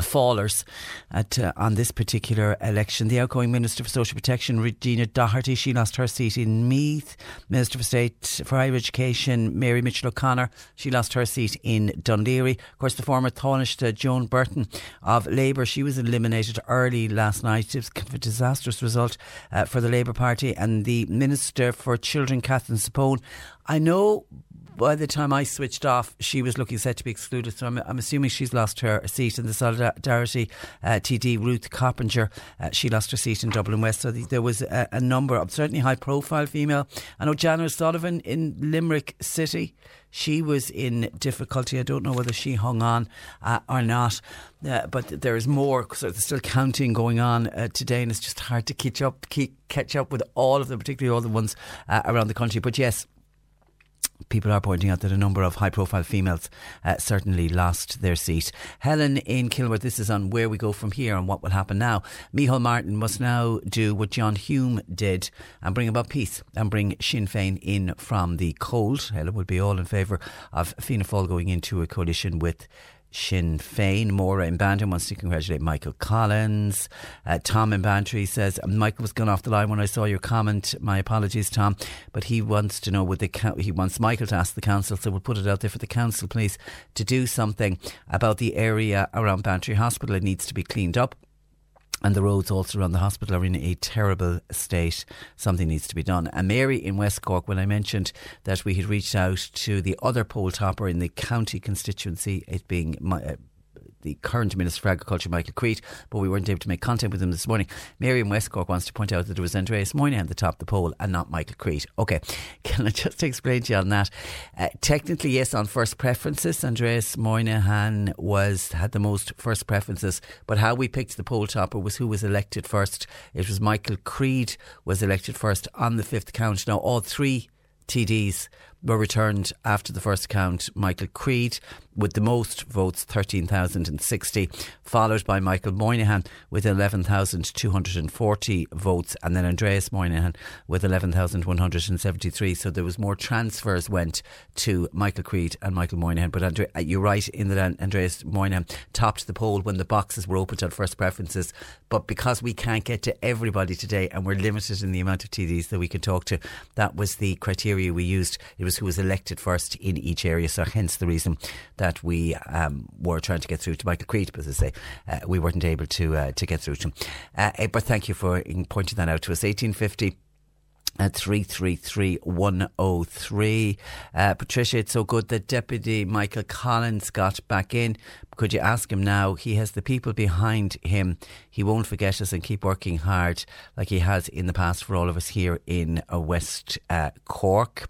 fallers at uh, on this particular election. The outgoing Minister for Social Protection, Regina Doherty, she lost her seat in Meath. Minister for State for Higher Education, Mary Mitchell O'Connor, she lost her seat in Dún Laoghaire. Of course, the former Taoiseach Joan Burton of Labour, she was eliminated early last night. It was kind of a disastrous result uh, for the Labour Party. And the Minister for Children, Katherine Zappone, I know by the time I switched off, she was looking set to be excluded. So I'm, I'm assuming she's lost her seat in the Solidarity uh, TD. Ruth Coppinger, uh, she lost her seat in Dublin West. So the, there was a, a number of certainly high profile female. I know Jan O'Sullivan in Limerick City. She was in difficulty. I don't know whether she hung on uh, or not, uh, but there is more. So there's still counting going on uh, today, and it's just hard to catch up, keep, catch up with all of them, particularly all the ones uh, around the country. But yes, people are pointing out that a number of high profile females uh, certainly lost their seat. Helen in Kilworth, this is on where we go from here and what will happen now. Micheál Martin must now do what John Hume did and bring about peace and bring Sinn Féin in from the cold. Helen would be all in favour of Fianna Fáil going into a coalition with Sinn Féin. Maura in Bandon wants to congratulate Michael Collins. Uh, Tom in Bantry says, Michael was gone off the line when I saw your comment. My apologies, Tom. But he wants to know, would the he wants Michael to ask the council, so we'll put it out there for the council, please, to do something about the area around Bantry Hospital. It needs to be cleaned up. And the roads also around the hospital are in a terrible state. Something needs to be done. And Mary in West Cork, when I mentioned that we had reached out to the other poll topper in the county constituency, it being my, uh, the current Minister for Agriculture, Michael Creed, but we weren't able to make contact with him this morning. Mary in West Cork wants to point out that it was Aindrias Moynihan at the top of the poll and not Michael Creed. Okay, can I just explain to you on that? Uh, technically, yes, on first preferences, Aindrias Moynihan was had the most first preferences, but how we picked the poll topper was who was elected first. It was Michael Creed was elected first on the fifth count. Now, all three TDs were returned after the first count. Michael Creed with the most votes, 13,060, followed by Michael Moynihan with 11,240 votes, and then Aindrias Moynihan with 11,173. So there was more transfers went to Michael Creed and Michael Moynihan. But Andre, uh, you're right in that Aindrias Moynihan topped the poll when the boxes were opened on first preferences. But because we can't get to everybody today and we're limited in the amount of TDs that we can talk to, that was the criteria we used. It was who was elected first in each area. So hence the reason that we um, were trying to get through to Michael Creed. But as I say, uh, we weren't able to uh, to get through to him. Uh, eh, but thank you for pointing that out to us. 1850 at 333103. Uh, Patricia, it's so good that Deputy Michael Collins got back in. Could you ask him now? He has the people behind him. He won't forget us and keep working hard like he has in the past for all of us here in uh, West uh, Cork.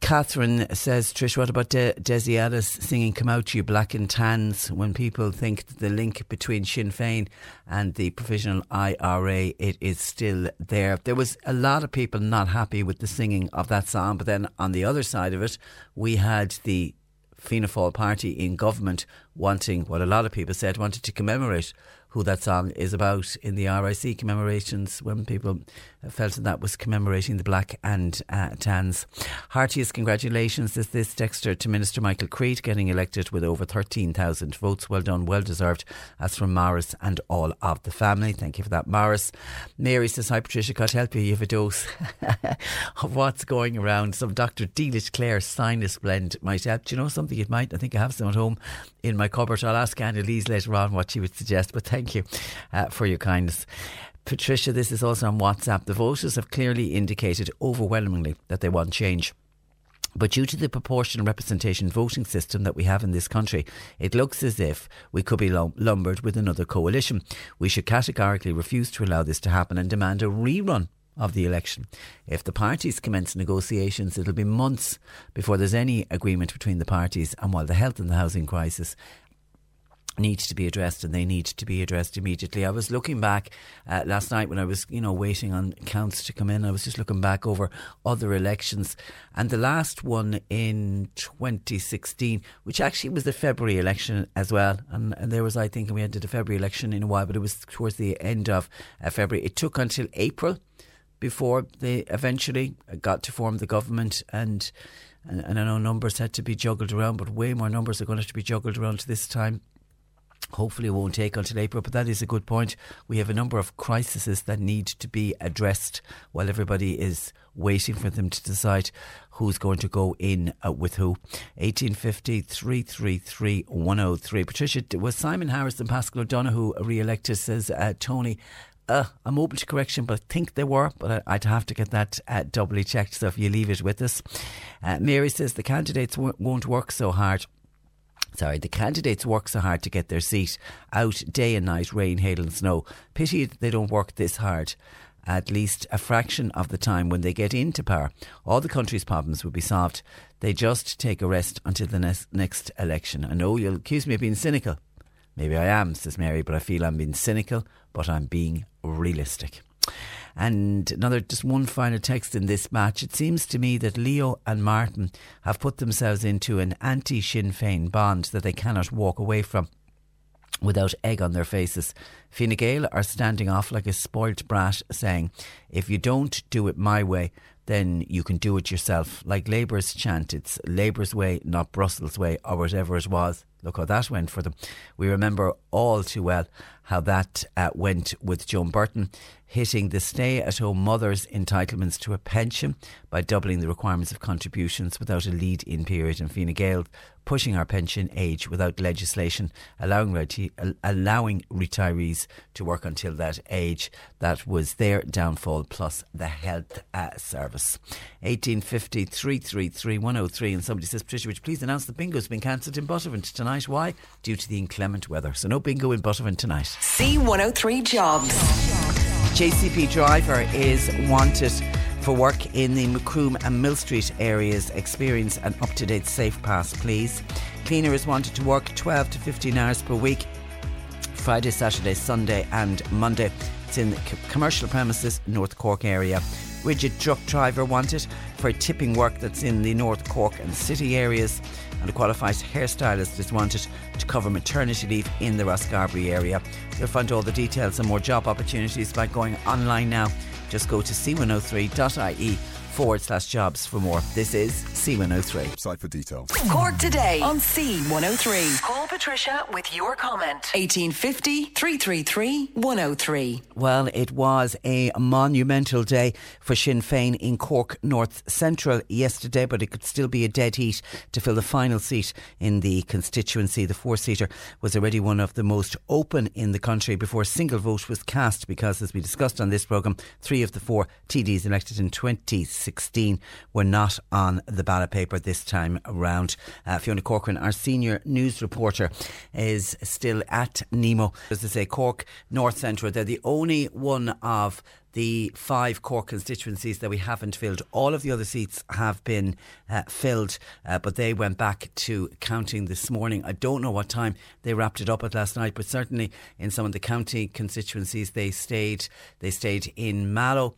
Catherine says, Trish, what about De- Dessie Ellis singing Come Out You Black and Tans when people think the link between Sinn Féin and the provisional IRA, it is still there. There was a lot of people not happy with the singing of that song, but then on the other side of it, we had the Fianna Fáil party in government wanting what a lot of people said wanted to commemorate who that song is about in the RIC commemorations when people felt that was commemorating the black and uh, tans. Heartiest congratulations is this Dexter to Minister Michael Creed getting elected with over 13,000 votes. Well done, well deserved. That's from Morris and all of the family. Thank you for that, Morris. Mary says, Hi Patricia, God help you, you have a dose of what's going around. Some Dr. Delish Clare sinus blend might help. Do you know something? It might. I think I have some at home in my cupboard. I'll ask Annalise later on what she would suggest, but thank you uh, for your kindness. Patricia, this is also on WhatsApp. The voters have clearly indicated overwhelmingly that they want change. But due to the proportional representation voting system that we have in this country, it looks as if we could be lumbered with another coalition. We should categorically refuse to allow this to happen and demand a rerun of the election. If the parties commence negotiations, it'll be months before there's any agreement between the parties. And while the health and the housing crisis needs to be addressed and they need to be addressed immediately. I was looking back uh, last night when I was, you know, waiting on counts to come in. I was just looking back over other elections and the last one in 2016, which actually was the February election as well. And, and there was, I think, we ended a February election in a while, but it was towards the end of uh, February. It took until April before they eventually got to form the government and, and I know numbers had to be juggled around, but way more numbers are going to have to be juggled around this time Hopefully, it won't take until April, but that is a good point. We have a number of crises that need to be addressed while everybody is waiting for them to decide who's going to go in uh, with who. 1850 333 103. Patricia, was Simon Harris and Paschal O'Donoghue re elected? Says uh, Tony. Uh, I'm open to correction, but I think they were, but I'd have to get that uh, doubly checked. So if you leave it with us. Uh, Mary says the candidates won't work so hard Sorry, the candidates work so hard to get their seat out day and night, rain, hail, and snow. Pity they don't work this hard at least a fraction of the time when they get into power. All the country's problems will be solved. They just take a rest until the next, next election. I know you'll accuse me of being cynical. Maybe I am, says Mary, but I feel I'm being cynical, but I'm being realistic. And another, just one final text in this match. It seems to me that Leo and Martin have put themselves into an anti Sinn Féin bond that they cannot walk away from without egg on their faces. Fine Gael are standing off like a spoilt brat, saying, If you don't do it my way, then you can do it yourself. Like Labour's chant, it's Labour's way, not Brussels' way, or whatever it was. Look how that went for them. We remember all too well how that uh, went with Joan Burton hitting the stay at home mothers' entitlements to a pension by doubling the requirements of contributions without a lead in period, and Fine Gael pushing our pension age without legislation, allowing, reti- allowing retirees to work until that age. That was their downfall, plus the health uh, service. 1850 333 103. And somebody says, Patricia, would you please announce the bingo's been cancelled in Buttevant tonight? Why? Due to the inclement weather. So no bingo in Buttevant tonight. C103 Jobs. JCB driver is wanted for work in the Macroom and Millstreet areas. Experience an up to date safe pass, please. Cleaner is wanted to work 12 to 15 hours per week, Friday, Saturday, Sunday, and Monday. It's in commercial premises, North Cork area. Rigid truck driver wanted for tipping work that's in the North Cork and City areas. And a qualified hairstylist is wanted to cover maternity leave in the Rosscarbery area. You'll find all the details and more job opportunities by going online now. Just go to c103.ie forward slash jobs for more. This is C103. Site for details. Cork today on C103. Call Patricia with your comment. 1850 333 103. Well, it was a monumental day for Sinn Féin in Cork North Central yesterday, but it could still be a dead heat to fill the final seat in the constituency. The four seater was already one of the most open in the country before a single vote was cast because, as we discussed on this programme, three of the four TDs elected in 2016 16 were not on the ballot paper this time around. Uh, Fiona Corcoran, our senior news reporter, is still at Nemo. As I say, Cork North Central, they're the only one of the five Cork constituencies that we haven't filled. All of the other seats have been uh, filled, uh, but they went back to counting this morning. I don't know what time they wrapped it up at last night, but certainly in some of the county constituencies they stayed. They stayed in Mallow.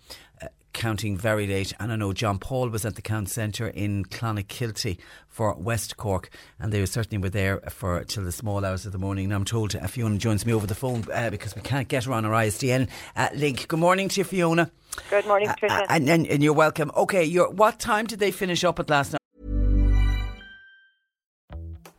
Counting very late. And I know John Paul was at the count centre in Clonakilty for West Cork, and they certainly were there for till the small hours of the morning. And I'm told uh, Fiona joins me over the phone uh, because we can't get her on our ISDN uh, link. Good morning to you, Fiona. Good morning, Patricia. and, and, and, you're welcome. Okay, you're, what time did they finish up at last night?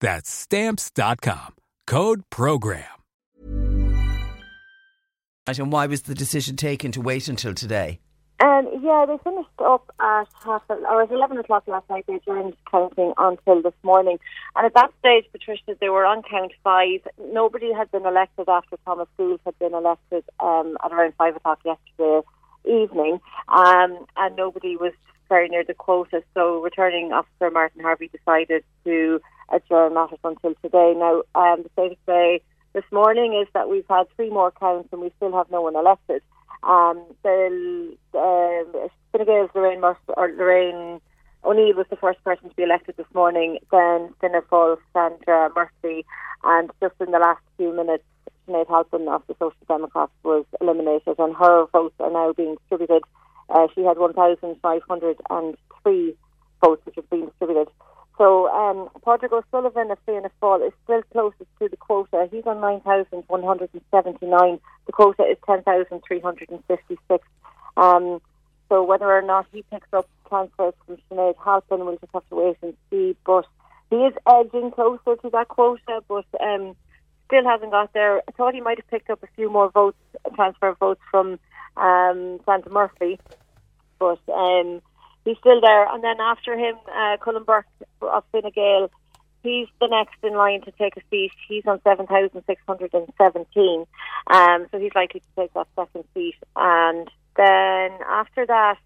That's stamps.com. Code program. And why was the decision taken to wait until today? Um, yeah, they finished up at half, or at 11 o'clock last night. They adjourned counting until this morning. And at that stage, Patricia, they were on count five. Nobody had been elected after Thomas Gould had been elected um, at around 5 o'clock yesterday evening. Um, and nobody was very near the quota. So returning officer Martin Harvey decided to adjourn matters until today. Now, um, the state of play this morning is that we've had three more counts and we still have no one elected. Um, the Fine Gael's Lorraine, or Lorraine O'Neill was the first person to be elected this morning, then Fianna Sandra Murphy, and just in the last few minutes, Sinead Halpin of the Social Democrats was eliminated, and her votes are now being distributed. Uh, she had 1,503 votes which have been distributed. So um, Padraig O'Sullivan of Fianna Fáil is still closest to the quota. He's on 9,179. The quota is 10,356. Um, so whether or not he picks up transfers from Sinead Halpin, we'll just have to wait and see. But he is edging closer to that quota, but um, still hasn't got there. I thought he might have picked up a few more votes, transfer votes from um, Sandra Murphy, but um, he's still there. And then after him, uh, Colm Burke of Fine Gael, he's the next in line to take a seat. He's on 7,617. Um, so he's likely to take that second seat. And then after that,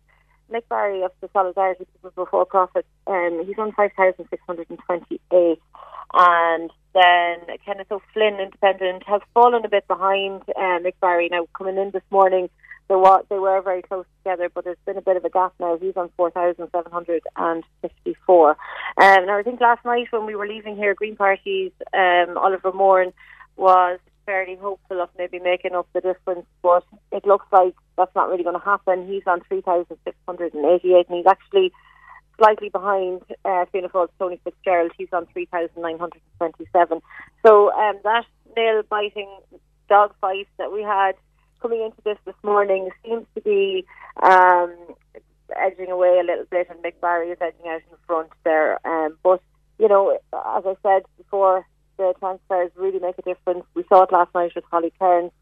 Mick Barry of the Solidarity People Before Profit, um, he's on 5,628. And then Kenneth O'Flynn, independent, has fallen a bit behind uh, Mick Barry. Now, coming in this morning, they were, they were very close together, but there's been a bit of a gap now. He's on 4,754. Um, I think last night when we were leaving here, Green Party's um, Oliver Moran was fairly hopeful of maybe making up the difference, but it looks like that's not really going to happen. He's on 3,688 and he's actually slightly behind uh, Fianna Fáil's Tony Fitzgerald. He's on 3,927. So um, that nail biting dogfight that we had coming into this this morning seems to be um, edging away a little bit, and Mick Barry is edging out in front there. Um, but you know, as I said before, the transfers really make a difference. We saw it last night with Holly Cairns.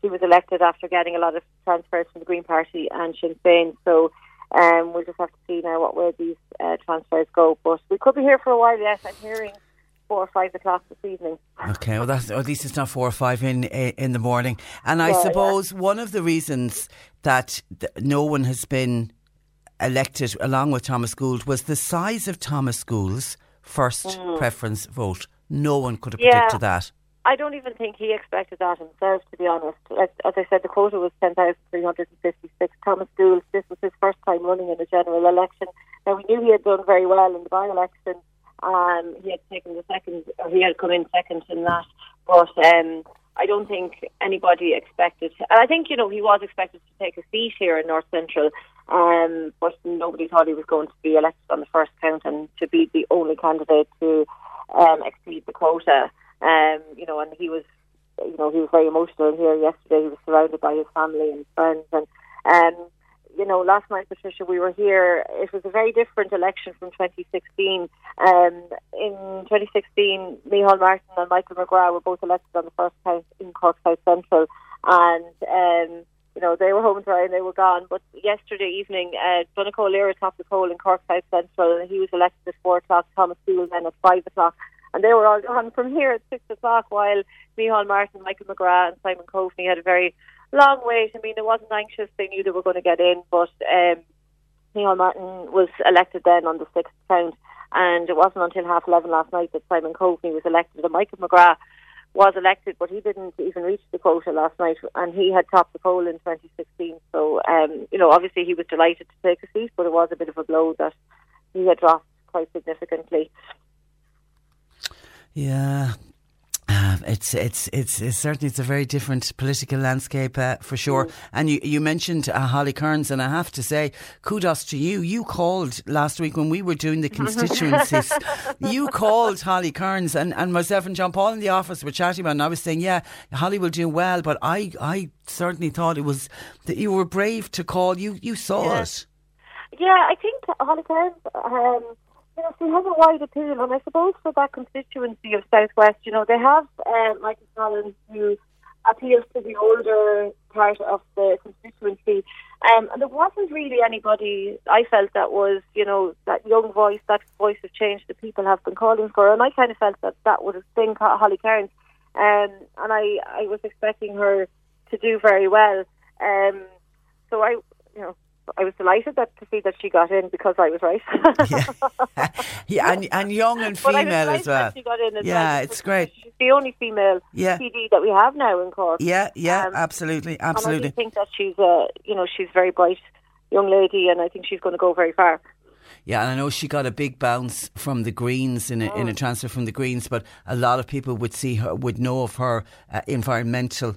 She was elected after getting a lot of transfers from the Green Party and Sinn Féin. So Um, we'll just have to see now what way these uh, transfers go. But we could be here for a while yet. I'm hearing four or five o'clock this evening. Okay, well, that's at least it's not four or five in in the morning. And I Yeah, suppose one of the reasons that no one has been elected along with Thomas Gould was the size of Thomas Gould's first Mm. preference vote. No one could have Yeah. predicted that. I don't even think he expected that himself, to be honest. As, as I said, the quota was 10,356. Thomas Gould, this was his first time running in a general election. Now, we knew he had done very well in the by-election. Um, he had taken the second, or he had come in second in that. But um, I don't think anybody expected, and I think, you know, he was expected to take a seat here in North Central, um, but nobody thought he was going to be elected on the first count and to be the only candidate to um, exceed the quota. Um, you know, and he was, you know, he was very emotional here yesterday. He was surrounded by his family and friends, and um, you know, last night, Patricia, we were here. It was a very different election from 2016. Um, in 2016, Micheál Martin and Michael McGrath were both elected on the first count in Cork South Central, and um, you know they were home and dry and they were gone. But yesterday evening, uh, Donnchadh Ó Laoghaire topped the poll in Cork South Central, and he was elected at four o'clock. Thomas Gould then at five o'clock, and they were all gone from here at six o'clock. While Micheál Martin, Michael McGrath, and Simon Coveney had a very long wait. I mean, it wasn't anxious. They knew they were going to get in, but um, Neil Martin was elected then on the sixth count, and it wasn't until half eleven last night that Simon Coveney was elected. And Michael McGrath was elected, but he didn't even reach the quota last night, and he had topped the poll in 2016. So, um, you know, obviously he was delighted to take a seat, but it was a bit of a blow that he had dropped quite significantly. Yeah. Uh, it's, it's it's it's certainly it's a very different political landscape uh, for sure. Mm. And you you mentioned uh, Holly Cairns, and I have to say, kudos to you. You called last week when we were doing the constituencies. you called Holly Cairns, and, and myself and John Paul in the office were chatting about. it, And I was saying, yeah, Holly will do well, but I I certainly thought it was that you were brave to call. You you saw Yeah. it. Yeah, I think Holly Cairns. um, you know, she has a wide appeal, and I suppose for that constituency of Southwest, you know, they have um, Michael Collins who appeals to the older part of the constituency, um, and there wasn't really anybody I felt that was, you know, that young voice, that voice of change that people have been calling for, and I kind of felt that that would have been Holly Cairns, um, and I, I was expecting her to do very well, um, so I, you know. I was delighted that to see that she got in because I was right. Yeah, and and young and But I was female as well. She got in as Yeah, well, it's great. She's the only female Yeah. TD that we have now in Cork. Yeah, yeah, Um, absolutely, And I think that she's a, you know, she's a very bright young lady, and I think she's going to go very far. Yeah, and I know she got a big bounce from the Greens in a, in a transfer from the Greens, but a lot of people would see her, would know of her uh, environmental.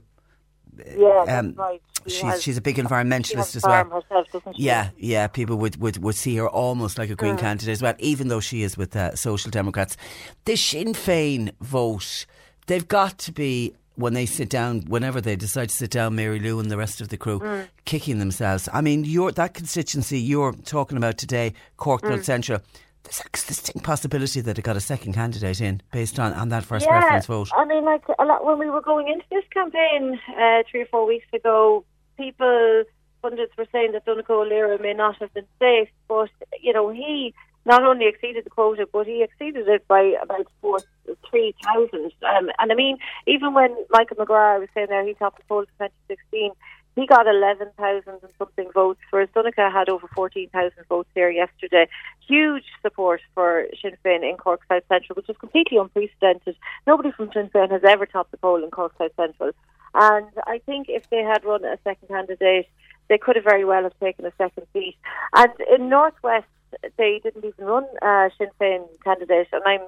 Yeah, that's um, right. She she's she's a big environmentalist as well. herself? Yeah, yeah. People would, would, would see her almost like a Green Mm. candidate as well, even though she is with uh, Social Democrats. The Sinn Féin vote, they've got to be when they sit down, whenever they decide to sit down, Mary Lou and the rest of the crew, Mm. kicking themselves. I mean, your that constituency you're talking about today, Cork North Mm. Central. There's a distinct possibility that it got a second candidate in based on, on that first yeah, preference vote. I mean, like a lot when we were going into this campaign uh, three or four weeks ago, people pundits were saying that Donnchadh Ó Laoghaire may not have been safe, but you know he not only exceeded the quota, but he exceeded it by about four, three thousand. Um, and I mean, even when Michael McGrath was saying there he topped the poll in 2016, he got 11,000 and something votes, whereas Donnchadh had over 14,000 votes here yesterday. Huge support for Sinn Féin in Cork South Central, which is completely unprecedented. Nobody from Sinn Féin has ever topped the poll in Cork South Central. And I think if they had run a second candidate, they could have very well have taken a second seat. And in Northwest, they didn't even run a Sinn Féin candidate, and I'm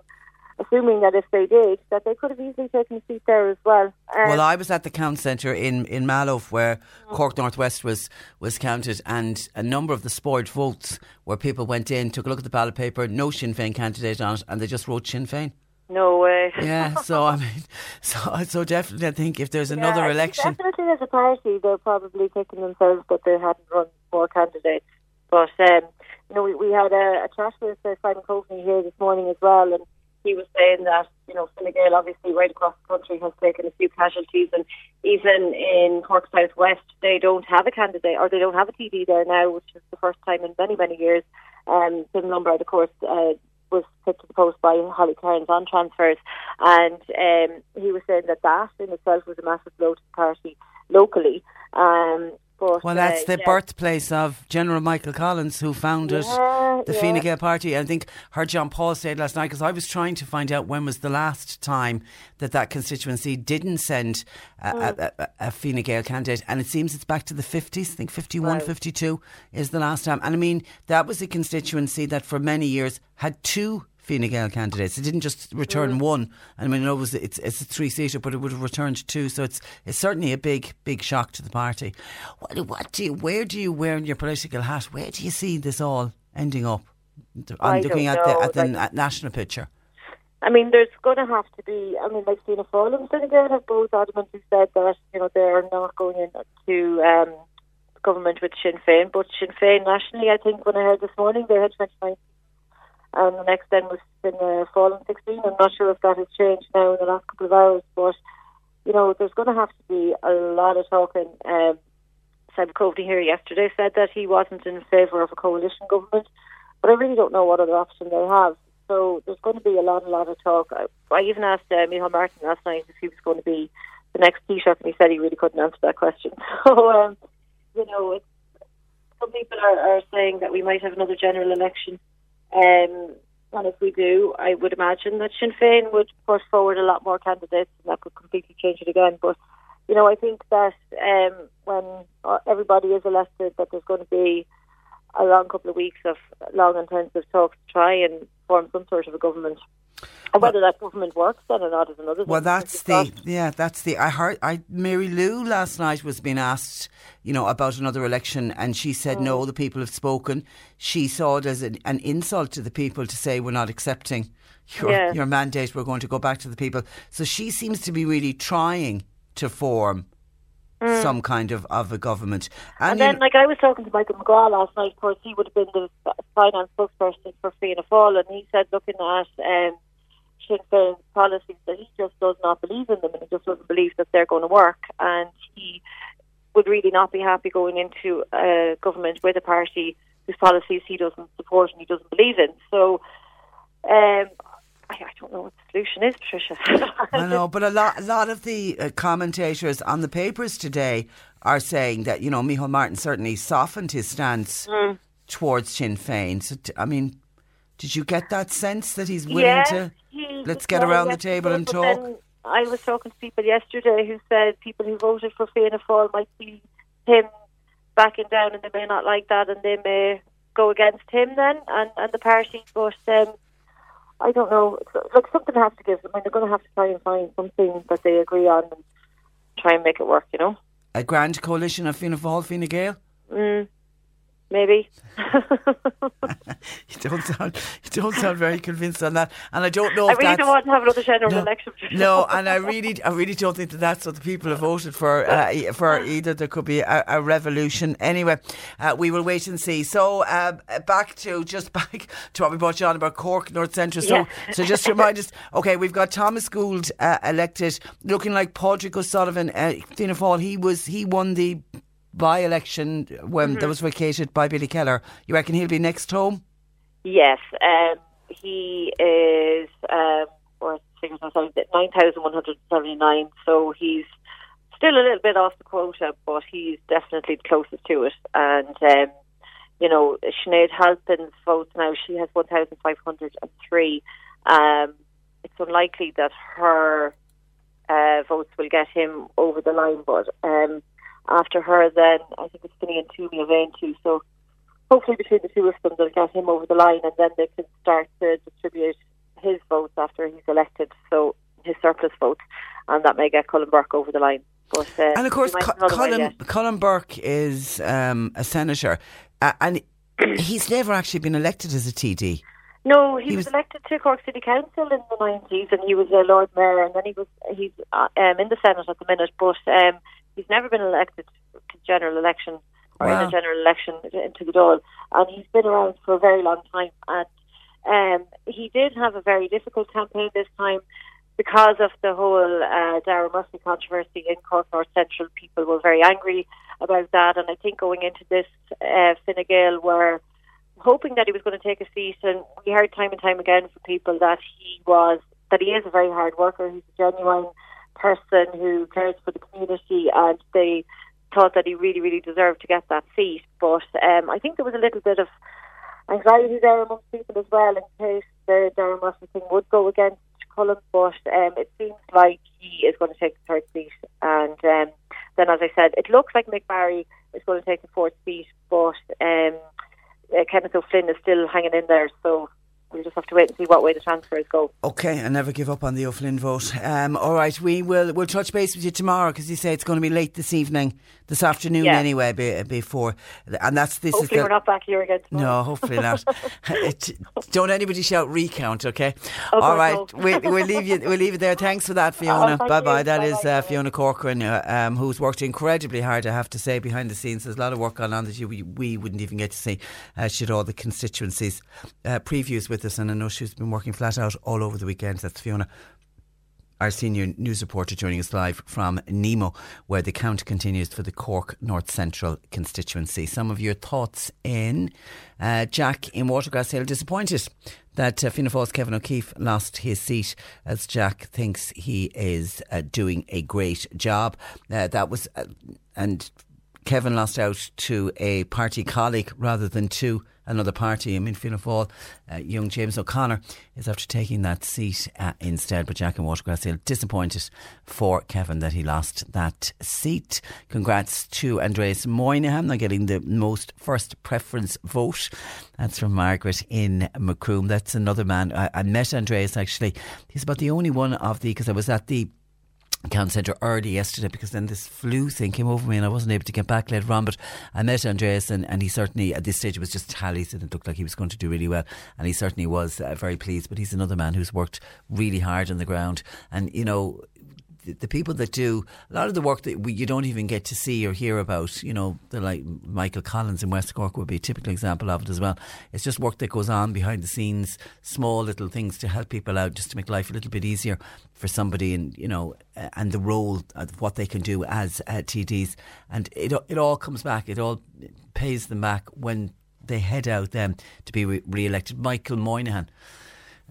assuming that if they did, that they could have easily taken a seat there as well. Um, Well, I was at the count centre in, in Mallow where Cork Northwest was, was counted, and a number of the spoiled votes where people went in, took a look at the ballot paper, no Sinn Féin candidate on it, and they just wrote Sinn Féin. No way. Yeah, so I mean, so so definitely, I think if there's another think election, Definitely, as a party, they're probably kicking themselves that they hadn't run more candidates. But um, you know, we, we had a, a chat with uh, Simon Coveney here this morning as well, and he was saying that you know Fine Gael obviously right across the country has taken a few casualties, and even in Cork South West they don't have a candidate or they don't have a TD there now, which is the first time in many many years. Um, Tim Lombard, of course, uh, was put to the post by Holly Cairns on transfers, and um, he was saying that that in itself was a massive blow to the party locally. Um, but, Well, that's uh, the yeah. birthplace of General Michael Collins, who founded Yeah, the yeah. Fine Gael Party. I think heard John Paul say it last night because I was trying to find out when was the last time that that constituency didn't send a, Mm. a, a, a Fine Gael candidate, and it seems it's back to the 50s. I think 51, 52 is the last time. And I mean, that was a constituency that for many years had two Fine Gael candidates. It didn't just return Mm. one. I mean, it was it's it's a three seater, but it would have returned two. So it's it's certainly a big big shock to the party. What, what do you, where do you wear in your political hat? Where do you see this all ending up? I I'm looking don't at the know, at the like- na- national picture. I mean, there's going to have to be. I mean, like Fianna Fáil and Fine Gael have both adamantly said that you know they're not going into um, government with Sinn Féin, but Sinn Féin nationally, I think when I heard this morning, they had 29, and the next then was Fianna Fáil in 16. I'm not sure if that has changed now in the last couple of hours, but you know, there's going to have to be a lot of talking. Um, Simon Coveney here yesterday said that he wasn't in favour of a coalition government, but I really don't know what other option they have. So there's going to be a lot, a lot of talk. I, I even asked uh, Martin last night if he was going to be the next Taoiseach, and he said he really couldn't answer that question. So, um, you know, some people are, are saying that we might have another general election. Um, and if we do, I would imagine that Sinn Féin would put forward a lot more candidates, and that could completely change it again. But you know, I think that um, when uh, everybody is elected, that there's going to be a long couple of weeks of long intensive talks to try and form some sort of a government. And whether that government works then or not is another. Well, that's the yeah, that's the. I heard. I Mary Lou last night was being asked, you know, about another election, and she said Mm. no. The people have spoken. She saw it as an, an insult to the people to say we're not accepting your Yeah. your mandate. We're going to go back to the people. So she seems to be really trying to form Mm. some kind of of a government. And, you then, like, I was talking to Michael McGrath last night. Of course, he would have been the finance spokesperson for Fianna Fáil, and he said, looking at um, Sinn Féin's policies, that he just does not believe in them, and he just doesn't believe that they're going to work. And he would really not be happy going into a government with a party whose policies he doesn't support and he doesn't believe in. So, um, I, I don't know what the solution is, Patricia. I know, but a lot, a lot of the uh, commentators on the papers today are saying that you know Michael Martin certainly softened his stance Mm. towards Sinn Féin. So, t- I mean, did you get that sense that he's willing Yeah, to he let's get around the table and talk? I was talking to people yesterday who said people who voted for Fianna Fáil might see him backing down, and they may not like that, and they may go against him then and, and the party. But um, I don't know. Look, something has to give. I mean, they're going to have to try and find something that they agree on and try and make it work. You know. A grand coalition of Fianna Fáil, Fine Gael. Mm, maybe. You don't sound, you don't sound very convinced on that, and I don't know I if really don't want to have another general No. election. no, and I really, I really don't think that that's what the people have voted for. Uh, for either, there could be a, a revolution. Anyway, uh, we will wait and see. So uh, back to just back to what we brought you on about Cork North Central. So, Yeah. so just to remind us. Okay, we've got Thomas Gould uh, elected, looking like Padraig O'Sullivan. Uh, Fianna Fáil, he was he won the by-election when Mm-hmm. that was vacated by Billy Kelleher. You reckon he'll be next home? Yes, um, he is, um, or figures myself, 9,179, so he's still a little bit off the quota, but he's definitely the closest to it. And, um, you know, Sinead Halpin's votes now, she has 1,503. Um, it's unlikely that her uh, votes will get him over the line, but um, after her, then I think it's Finian Toomey of too. So hopefully between the two of them they'll get him over the line and then they can start to distribute his votes after he's elected, so his surplus votes, and that may get Colm Burke over the line. But, uh, And of course, he might Co- have another one Colm. Colm Burke is um, a senator, uh, and he's never actually been elected as a TD. No, he, He was, was- elected to Cork City Council in the nineties, and he was a Lord Mayor, and then he was he's uh, um, in the Senate at the minute, but um, he's never been elected to general election or in a general election into the Dáil, and he's been around for a very long time. And Um, he did have a very difficult campaign this time because of the whole uh, Dara Murphy controversy in Cork North Central. People were very angry about that, and I think going into this, uh, Fine Gael were hoping that he was going to take a seat, and we heard time and time again from people that he was that he is a very hard worker. He's a genuine person who cares for the community, and they thought that he really, really deserved to get that seat. But um, I think there was a little bit of anxiety there amongst people as well in case the Dara Murphy thing would go against Colm. But um, it seems like he is going to take the third seat. And um, then, as I said, it looks like Mick Barry is going to take the fourth seat, but um, uh, Kenneth O'Flynn is still hanging in there. So we'll just have to wait and see what way the transfers go. Okay, I never give up on the O'Flynn vote. Um, all right, we will we'll touch base with you tomorrow because you say it's going to be late this evening, this afternoon Yeah. anyway, be, before, and that's this Hopefully, is the, we're not back here again tomorrow. No, hopefully not. Don't anybody shout recount, okay? Oh, All right, no. we'll, we'll leave you. We'll leave it there. Thanks for that, Fiona. Oh, bye bye. That is Bye-bye. uh, Fiona Corcoran, uh, um, who's worked incredibly hard. I have to say, behind the scenes, there's a lot of work going on that you, we, we wouldn't even get to see. Uh, she had all the constituencies uh, previews with us, and I know she's been working flat out all over the weekend. That's Fiona our senior news reporter joining us live from Nemo, where the count continues for the Cork North Central constituency. Some of your thoughts in uh, Jack in Watergrass Hill disappointed that uh, Fianna Fáil's Kevin O'Keeffe lost his seat as Jack thinks he is uh, doing a great job. Uh, that was uh, and Kevin lost out to a party colleague rather than to another party. I mean, Fianna Fáil, uh, young James O'Connor is after taking that seat uh, instead. But Jack and Watergrass Hill disappointed for Kevin that he lost that seat. Congrats to Aindrias Moynihan on getting the most first preference vote. That's from Margaret in Macroom. That's another man. I, I met Aindrias actually. He's about the only one of the, because I was at the Count Centre early yesterday because then this flu thing came over me and I wasn't able to get back later on. But I met Aindrias and, and he certainly, at this stage, it was just tallies and it looked like he was going to do really well. And he certainly was uh, very pleased. But he's another man who's worked really hard on the ground. And, you know, the, people that do a lot of the work that we, you don't even get to see or hear about, you know, the like Michael Collins in West Cork would be a typical example of it as well. It's just work that goes on behind the scenes, small little things to help people out, just to make life a little bit easier for somebody, and you know, and the role of what they can do as uh, TDs, and it it all comes back, it all pays them back when they head out then to be re- re-elected. Michael Moynihan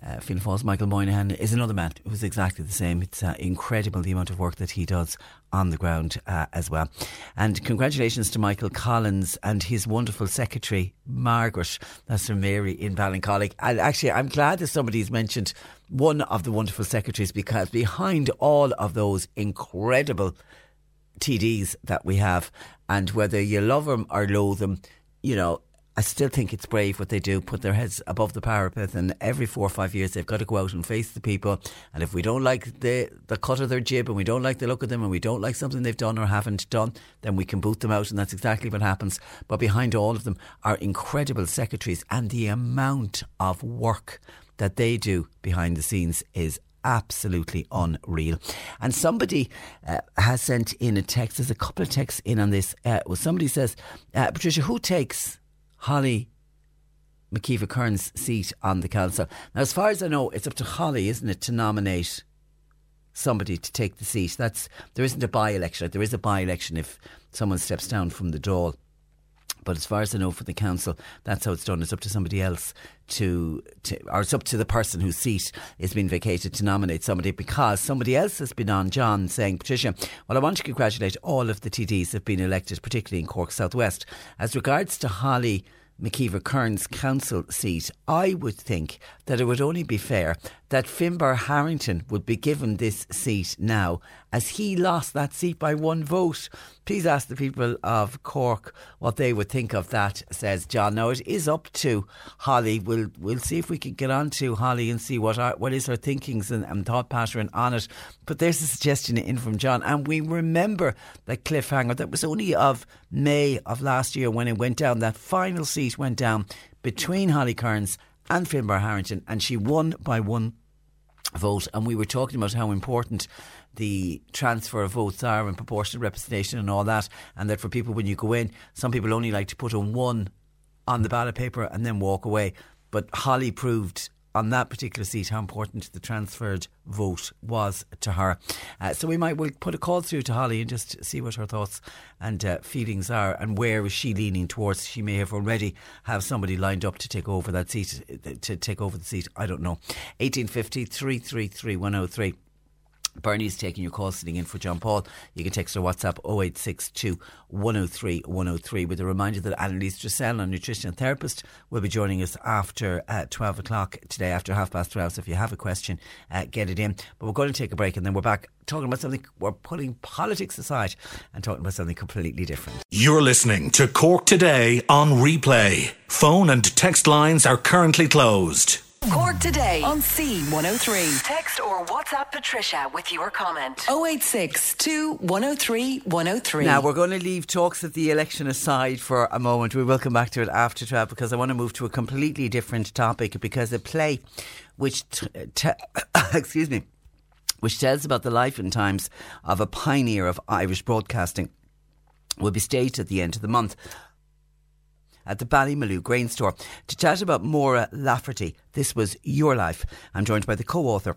uh, Fianna Fáil's Michael Moynihan is another man who's exactly the same. It's uh, incredible the amount of work that he does on the ground uh, as well. And congratulations to Michael Collins and his wonderful secretary, Margaret. That's from Mary in Ballincollig. And actually, I'm glad that somebody's mentioned one of the wonderful secretaries because behind all of those incredible TDs that we have, and whether you love them or loathe them, you know, I still think it's brave what they do, put their heads above the parapet, and every four or five years they've got to go out and face the people. And if we don't like the, the cut of their jib, and we don't like the look of them, and we don't like something they've done or haven't done, then we can boot them out, and that's exactly what happens. But behind all of them are incredible secretaries, and the amount of work that they do behind the scenes is absolutely unreal. And somebody uh, has sent in a text. There's a couple of texts in on this. Uh, well, somebody says, uh, Patricia, who takes Holly McKeever Cairns' seat on the council? Now, as far as I know, it's up to Holly, isn't it, to nominate somebody to take the seat? That's there isn't a by-election. There is a by-election if someone steps down from the Dáil. But as far as I know, for the council, that's how it's done. It's up to somebody else to, to, or it's up to the person whose seat is being vacated to nominate somebody because somebody else has been on, John, saying, Patricia, well, I want to congratulate all of the TDs that have been elected, particularly in Cork Southwest. As regards to Holly McKeever Cairns' council seat, I would think that it would only be fair that Finbar Harrington would be given this seat now, as he lost that seat by one vote. Please ask the people of Cork what they would think of that, says John. Now, it is up to Holly. We'll, we'll see if we can get on to Holly and see what our, what is her thinkings and, and thought pattern on it. But there's a suggestion in from John. And we remember that cliffhanger that was only of May of last year when it went down. That final seat went down between Holly Cairns and Finbar Harrington, and she won by one vote. And we were talking about how important the transfer of votes are and proportional representation and all that. And that for people, when you go in, some people only like to put a one on the ballot paper and then walk away. but Holly proved on that particular seat how important the transferred vote was to her. Uh, so we might we'll put a call through to Holly and just see what her thoughts and uh, feelings are and where is she leaning towards. She may have already have somebody lined up to take over that seat, to take over the seat. I don't know. 1850 333 103. Bernie's taking your call, sitting in for John Paul. You can text or WhatsApp 0862 103 103 with a reminder that Annalise Dressel, a nutrition therapist, will be joining us after uh, 12 o'clock today, after half past 12. So if you have a question, uh, get it in. But we're going to take a break and then we're back talking about something, we're putting politics aside and talking about something completely different. You're listening to Cork Today on replay. Phone and text lines are currently closed. Cork today on C103. Text or WhatsApp Patricia with your comment. 086 103 103. Now, we're going to leave talks of the election aside for a moment. We will come back to it after 12 because I want to move to a completely different topic because a play which, t- t- excuse me, which tells about the life and times of a pioneer of Irish broadcasting will be staged at the end of the month at the Ballymaloe Grain Store to chat about Maura Laverty. This was Your Life. I'm joined by the co author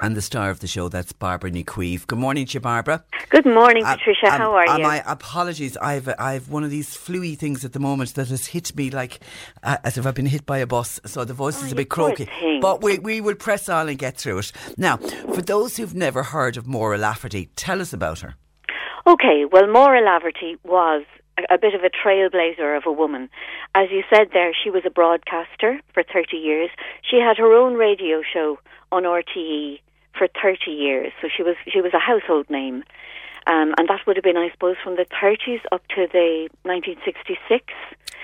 and the star of the show, that's Barbara Nequeeve. Good morning to you, Barbara. Good morning, Patricia. How are you? My apologies. I've I've one of these fluey things at the moment that has hit me like uh, as if I've been hit by a bus. So the voice Oh, is a bit croaky. But we, we will press on and get through it. Now, for those who've never heard of Maura Laverty, tell us about her. Okay, well, Maura Laverty was a, bit of a trailblazer of a woman. As you said there, she was a broadcaster for 30 years. She had her own radio show on RTE for 30 years, so she was she was a household name. Um, and that would have been, I suppose, from the 30s up to the 1966.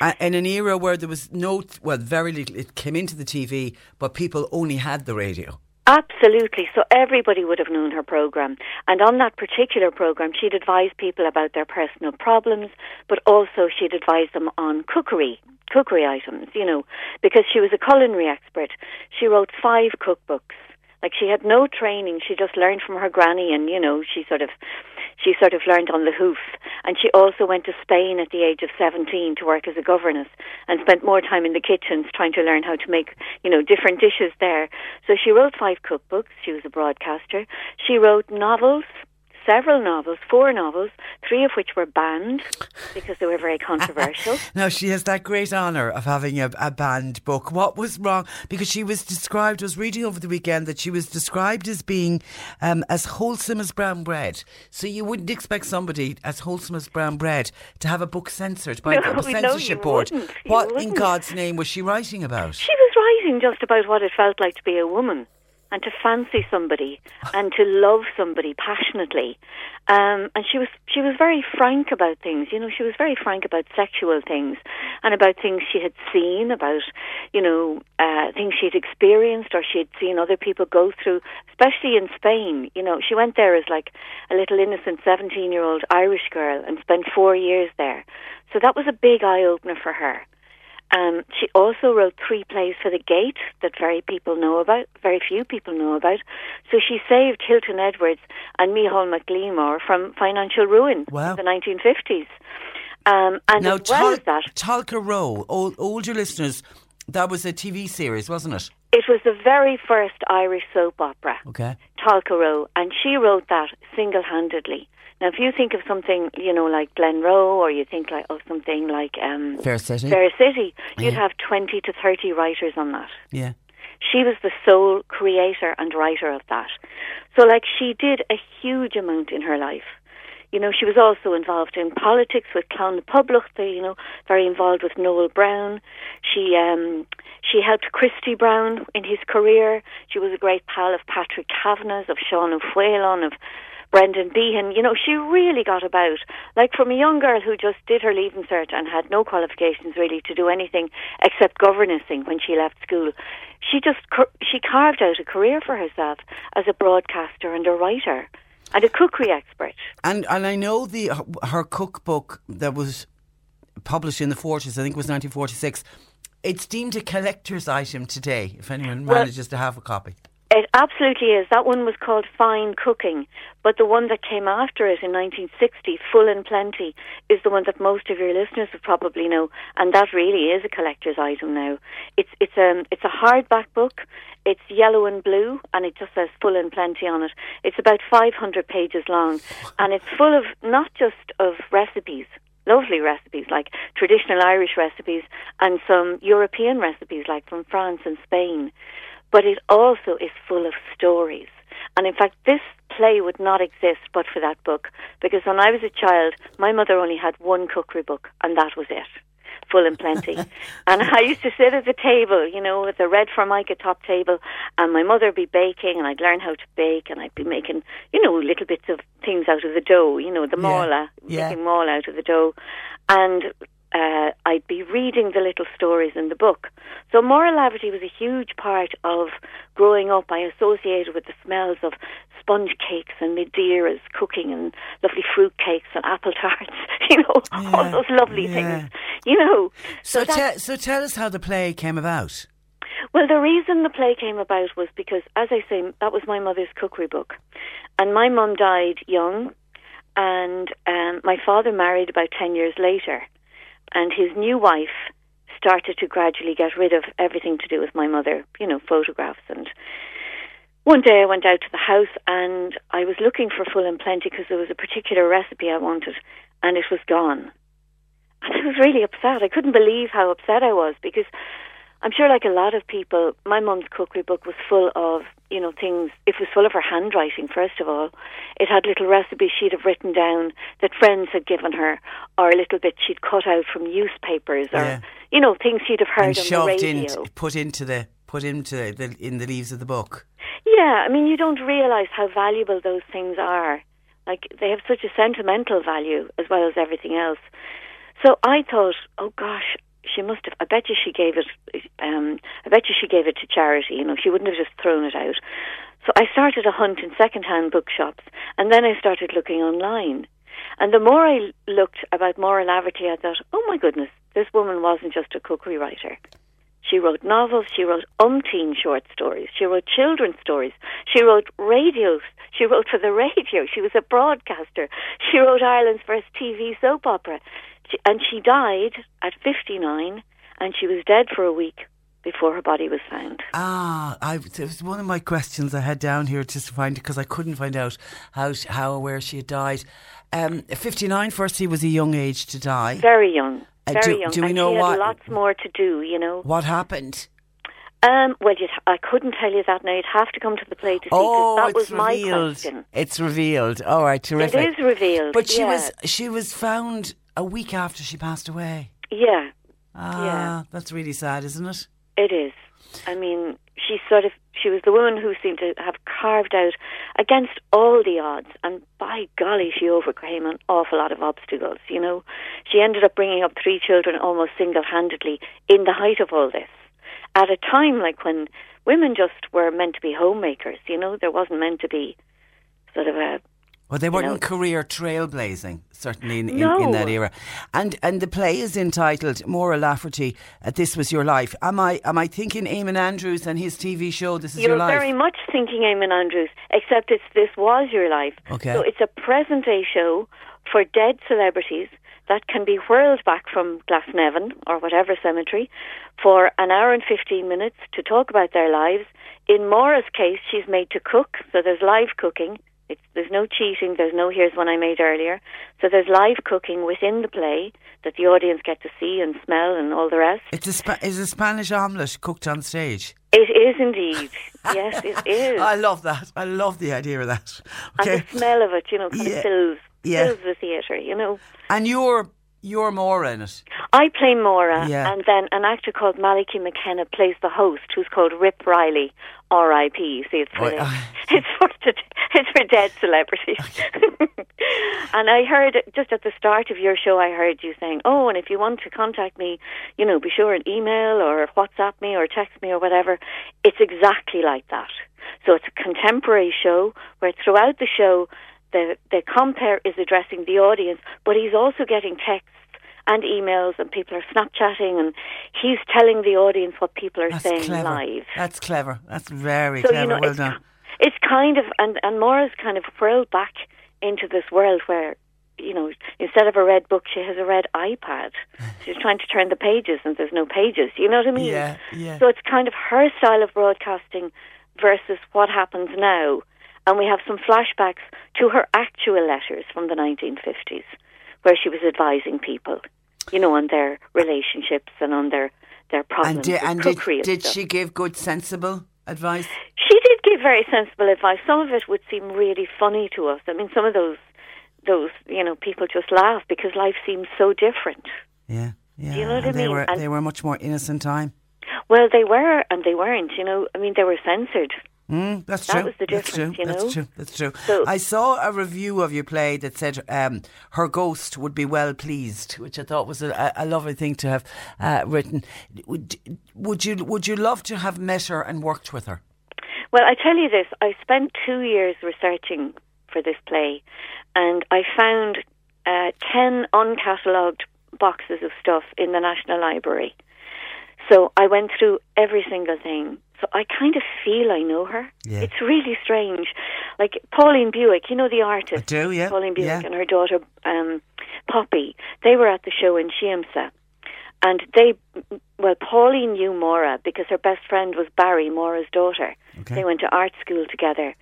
Uh, in an era where there was no, well, very little, it came into the TV, but people only had the radio. Absolutely. So everybody would have known her program. And on that particular program, she'd advise people about their personal problems, but also she'd advise them on cookery, cookery items, you know, because she was a culinary expert. She wrote five cookbooks. Like she had no training. She just learned from her granny and, you know, she sort of she sort of learned on the hoof. And she also went to Spain at the age of 17 to work as a governess and spent more time in the kitchens trying to learn how to make, you know, different dishes there. So she wrote five cookbooks. She was a broadcaster. She wrote novels, several novels, four novels, three of which were banned because they were very controversial. Now, she has that great honour of having a, a banned book. What was wrong? Because she was described, I was reading over the weekend that she was described as being um, as wholesome as brown bread. So you wouldn't expect somebody as wholesome as brown bread to have a book censored by No, the censorship you board. wouldn't. What in. God's name was she writing about? She was writing just about what it felt like to be a woman and to fancy somebody and to love somebody passionately. Um, and she was she was very frank about things. You know, she was very frank about sexual things and about things she had seen, about you know uh, things she'd experienced or she'd seen other people go through, especially in Spain. You know, she went there as like a little innocent seventeen-year-old Irish girl and spent four years there. So that was a big eye opener for her. Um, she also wrote three plays for the Gate that very people know about, very few people know about. So she saved Hilton Edwards and Micheál Mac Liammóir from financial ruin Wow. in the 1950s. Um, and now, as well as that, Tolka Row, old, older listeners, that was a TV series, wasn't it? it was the very first Irish soap opera, Okay. Tolka Row, and she wrote that single-handedly. Now, if you think of something, you know, like Glenroe, or you think like of something like um, Fair City. Fair City, you'd Yeah. have 20 to 30 writers on that. Yeah. She was the sole creator and writer of that. So, like, she did a huge amount in her life. You know, she was also involved in politics with Clann na Poblachta, you know, very involved with Noel Browne. She um, she helped Christy Brown in his career. She was a great pal of Patrick Kavanagh's, of Sean O'Faolain, of Brendan Behan. You know, she really got about. Like from a young girl who just did her leaving cert and had no qualifications really to do anything except governessing when she left school. She just she carved out a career for herself as a broadcaster and a writer and a cookery expert. And and I know the her cookbook that was published in the forties. I think it was 1946. It's deemed a collector's item today. If anyone Well- manages to have a copy. It absolutely is. That one was called Fine Cooking, but the one that came after it in 1960, Full and Plenty, is the one that most of your listeners would probably know, and that really is a collector's item now. It's it's um it's a hardback book. It's yellow and blue, and it just says Full and Plenty on it. It's about 500 pages long, and it's full of not just of recipes, lovely recipes like traditional Irish recipes and some European recipes like from France and Spain. But it also is full of stories. And in fact, this play would not exist but for that book because when I was a child, my mother only had one cookery book and that was it. Full and plenty. and I used to sit at the table, you know, with the red formica top table, and my mother would be baking, and I'd learn how to bake, and I'd be making, you know, little bits of things out of the dough, you know, the Yeah. mala, Yeah. making mala out of the dough. And uh, I'd be reading the little stories in the book. So Maura Laverty was a huge part of growing up. I associated with the smells of sponge cakes and Madeiras cooking and lovely fruit cakes and apple tarts, you know, all those lovely yeah. things, you know. So, that- te- so tell us how the play came about. well, the reason the play came about was because, as I say, that was my mother's cookery book. And my mum died young, and um, my father married about 10 years later. And his new wife started to gradually get rid of everything to do with my mother, you know, photographs. And one day I went out to the house and I was looking for Full and Plenty because there was a particular recipe I wanted, and it was gone. And I was really upset. I couldn't believe how upset I was because I'm sure, like a lot of people, my mum's cookery book was full of, you know, things. It was full of her handwriting, first of all. It had little recipes she'd have written down that friends had given her, or a little bit she'd cut out from newspapers, or, Yeah. you know, things she'd have heard and on the radio. in, put into the, put into the, in the leaves of the book. Yeah, I mean, you don't realise how valuable those things are. Like, they have such a sentimental value as well as everything else. So I thought, oh gosh, she must have. I bet you she gave it. Um, I bet you she gave it to charity. You know, she wouldn't have just thrown it out. So I started a hunt in second-hand bookshops, and then I started looking online. And the more I looked about Maura Laverty, I thought, oh my goodness, this woman wasn't just a cookery writer. She wrote novels, she wrote umpteen short stories, she wrote children's stories, she wrote radios, she wrote for the radio, she was a broadcaster, she wrote Ireland's first TV soap opera. She, and she died at 59, and she was dead for a week before her body was found. Ah, I, it was one of my questions I had down here just to find because I couldn't find out how how or where she had died. Um, 59, firstly, was a young age to die. Very young. Uh, Very do- young. do we and know she had what- lots more to do, you know. What happened? Um, well, I couldn't tell you that now. You'd have to come to the play to see Oh, that it's was my revealed. question. It's revealed. All right, terrific. It is revealed. But she yeah. was she was found a week after she passed away. Yeah, Ah, Yeah. that's really sad, isn't it? it is. I mean, she sort of she was the woman who seemed to have carved out against all the odds, and by golly, she overcame an awful lot of obstacles. You know, she ended up bringing up three children almost single-handedly in the height of all this, at a time like when women just were meant to be homemakers. You know, there wasn't meant to be sort of a Well, they weren't know. career trailblazing, certainly in, in, No. in that era. And and the play is entitled Maura Laverty, uh, This Was Your Life. Am I am I thinking Eamonn Andrews and his TV show This Is You're Your Life? very much thinking Eamonn Andrews, except it's This Was Your Life. Okay. So it's a present day show for dead celebrities that can be whirled back from Glasnevin or whatever cemetery for an hour and 15 minutes to talk about their lives. In Maura's case, she's made to cook, so there's live cooking. It's, there's no cheating, there's no here's one I made earlier. So there's live cooking within the play that the audience get to see and smell and all the rest. It's a, Spa- is a Spanish omelette cooked on stage. It is indeed. yes, it is. I love that. I love the idea of that. and Okay. the smell of it, you know, kind Yeah. of fills Yeah. fills the theatre. You know, And you're you're Maura in it. I play Maura, Yeah. and then an actor called Malachy McKenna plays the host, who's called Rip Riley, R.I.P. See, it's for Oh, it's for it's for dead celebrities. and I heard just at the start of your show, I heard you saying, "Oh, and if you want to contact me, you know, be sure and email or WhatsApp me or text me or whatever." It's exactly like that. So it's a contemporary show where throughout the show, the the compere is addressing the audience, but he's also getting texts and emails, and people are Snapchatting, and he's telling the audience what people are That's saying clever. live. That's clever. That's very So, you clever. know, well it's, done. It's kind of, and, and Maura's kind of whirled back into this world where, you know, instead of a red book, she has a red iPad. She's trying to turn the pages, and there's no pages. You know what I mean? Yeah, yeah. So it's kind of her style of broadcasting versus what happens now. And we have some flashbacks to her actual letters from the 1950s, where she was advising people, you know, on their relationships and on their, their problems And, di- with and did, did she give good, sensible advice? She did give very sensible advice. Some of it would seem really funny to us. I mean, some of those, those you know, people just laugh because life seems so different. Yeah, yeah. Do you know what and I they mean? Were, And- they were much more innocent time. Well, they were and they weren't. You know, I mean, they were censored. Mm, that's That true. was the that's difference, true. you That's true. That's true. So- I saw a review of your play that said um, her ghost would be well pleased, which I thought was a, a lovely thing to have uh, written. Would, would you Would you love to have met her and worked with her? Well, I tell you this: I spent two years researching for this play, and I found uh, ten uncatalogued boxes of stuff in the National Library. So I went through every single thing. So I kind of feel I know her. Yeah. It's really strange. Like Pauline Bewick, you know the artist. I do, yeah, Pauline Bewick yeah. and her daughter um, Poppy. They were at the show in Siamsa. And they, well, Pauline knew Maura because her best friend was Barry, Maura's daughter. Okay. They went to art school together.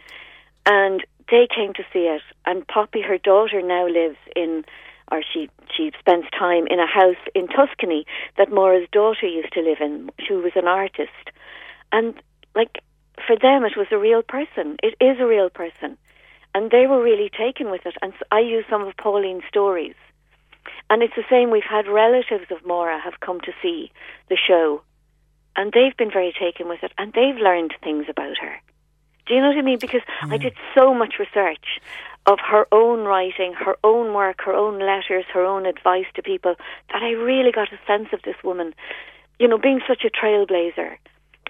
And they came to see it. And Poppy, her daughter, now lives in, or she, she spends time in a house in Tuscany that Maura's daughter used to live in. She was an artist. And, like, for them, it was a real person. It is a real person. And they were really taken with it. And I use some of Pauline's stories. And it's the same. We've had relatives of Maura have come to see the show, and they've been very taken with it, and they've learned things about her. Do you know what I mean? Because I did so much research of her own writing, her own work, her own letters, her own advice to people that I really got a sense of this woman. You know, being such a trailblazer,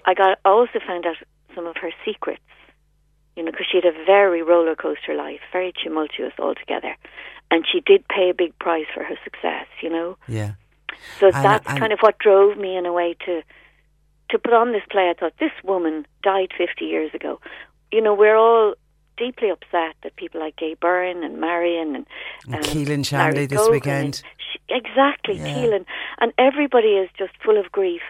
I got also found out some of her secrets. You know, because she had a very roller coaster life, very tumultuous altogether, and she did pay a big price for her success. You know, Yeah. so And- that's and- kind of what drove me in a way to to put on this play. I thought this woman died 50 years ago. You know, we're all deeply upset that people like Gay Byrne and Marion and, And um, Keelin Shanley this weekend. she, exactly, Yeah. Keelin. And everybody is just full of grief.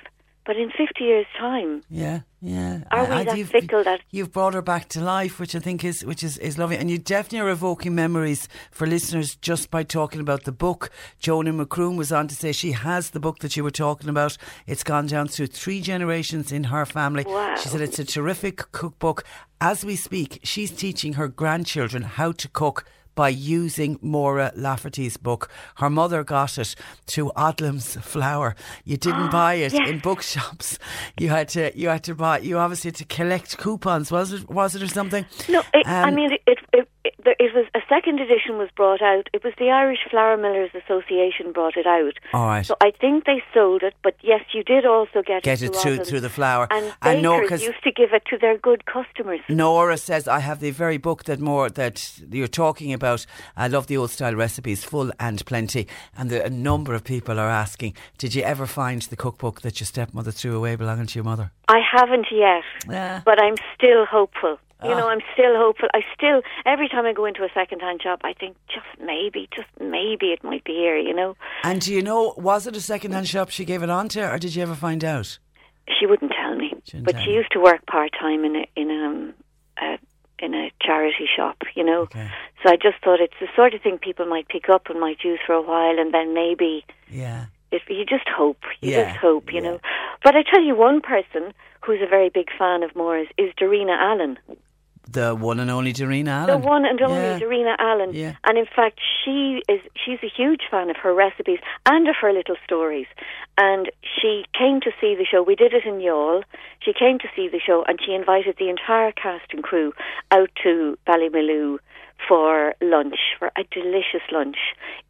But in 50 years' time, Yeah, yeah. Are we I- that you've, fickle that- you've brought her back to life, which I think is which is, is lovely, and you definitely are evoking memories for listeners just by talking about the book. Jonah Macroom was on to say she has the book that you were talking about. It's gone down through three generations in her family. Wow. She said it's a terrific cookbook. As we speak, she's teaching her grandchildren how to cook by using Maura Laverty's book. Her mother got it through Odlum's Flour. You didn't buy it yes. in bookshops. You had to you had to buy you obviously had to collect coupons, was it was it or something? No, it, I Um, mean it. It, it, it, there- it was a second edition was brought out. It was the Irish Flour Millers Association brought it out. All right. So I think they sold it, but yes, you did also get, Get it through Roslin. through the flour. And I know bakers 'cause- used to give it to their good customers. Nora says, I have the very book that more that you're talking about. I love the old style recipes, full and plenty. And the, a number of people are asking, did you ever find the cookbook that your stepmother threw away belonging to your mother? I haven't yet, Yeah. but I'm still hopeful. You know, Ah. I'm still hopeful. I still, every time I go into a second-hand shop, I think just maybe, just maybe it might be here. You know, And do you know, was it a second hand shop she gave it on to, or did you ever find out? she wouldn't tell me, but tell she you. used to work part time in a in um a, in a charity shop. You know, Okay. so I just thought it's the sort of thing people might pick up and might use for a while, and then maybe Yeah. if you just hope, you Yeah, just hope, you yeah. know. But I tell you, one person who's a very big fan of Moore's is Darina Allen. The one and only Darina Allen. The one and only Yeah. Darina Allen. Yeah. And in fact, she is she's a huge fan of her recipes and of her little stories. And she came to see the show. We did it in Youghal. She came to see the show and she invited the entire cast and crew out to Ballymaloe for lunch, for a delicious lunch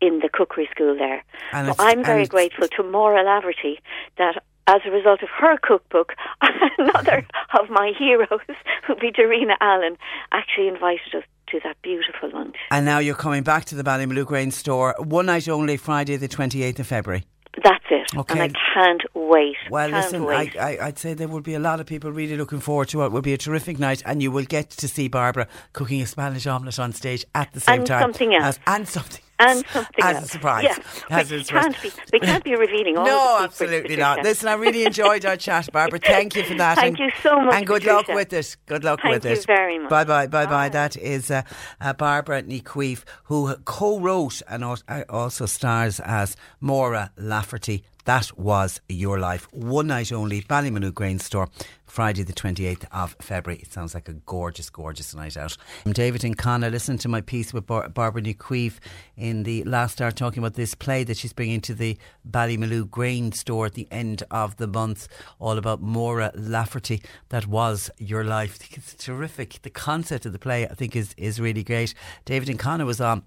in the cookery school there. And so I'm very grateful to Maura Laverty that as a result of her cookbook, another of my heroes, who'd be Darina Allen, actually invited us to that beautiful lunch. And now you're coming back to the Ballymaloe Grain store one night only, Friday the 28th of February. That's it. Okay. And I can't wait. Well, can't listen, I, wait. I, I'd say there will be a lot of people really looking forward to it. It will be a terrific night, and you will get to see Barbara cooking a Spanish omelette on stage at the same And time. something else. As, and something and something as else. a surprise. Yeah, As we a surprise. can't be. We can't be revealing all. No, absolutely Patricia. not. Listen, I really enjoyed our chat, Barbara. Thank you for that. Thank and, you so much, And good luck with it. Good luck Thank with you very much. Bye bye, bye bye. That is uh, uh, Barbara Nequeef, who co wrote and uh, also stars as Maura Laverty. That was your life. One night only, Ballymaloe Grain Store, Friday the 28th of February. It sounds like a gorgeous, gorgeous night out. I'm David and Connor. Listen to my piece with Bar- Barbara Nequeef in the last hour talking about this play that she's bringing to the Ballymaloe Grain Store at the end of the month, all about Maura Laverty. That was your life. It's terrific. The concept of the play, I think, is, is really great. David and Connor was on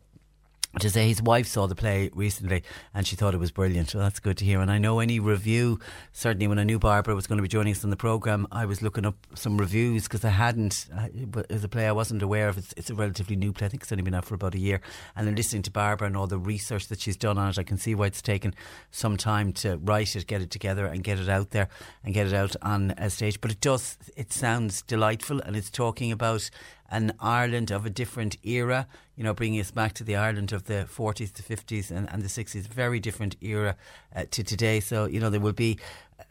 to say his wife saw the play recently and she thought it was brilliant. So that's good to hear. And I know any review, certainly when I knew Barbara was going to be joining us on the programme, I was looking up some reviews because I hadn't, uh, was a play I wasn't aware of. It's, it's a relatively new play. I think it's only been out for about a year. And then listening to Barbara and all the research that she's done on it, I can see why it's taken some time to write it, get it together and get it out there and get it out on a stage. But it does, it sounds delightful and it's talking about an Ireland of a different era, you know, bringing us back to the Ireland of the 40s, the 50s, and, and the 60s. Very different era uh, to today. So, you know, there will be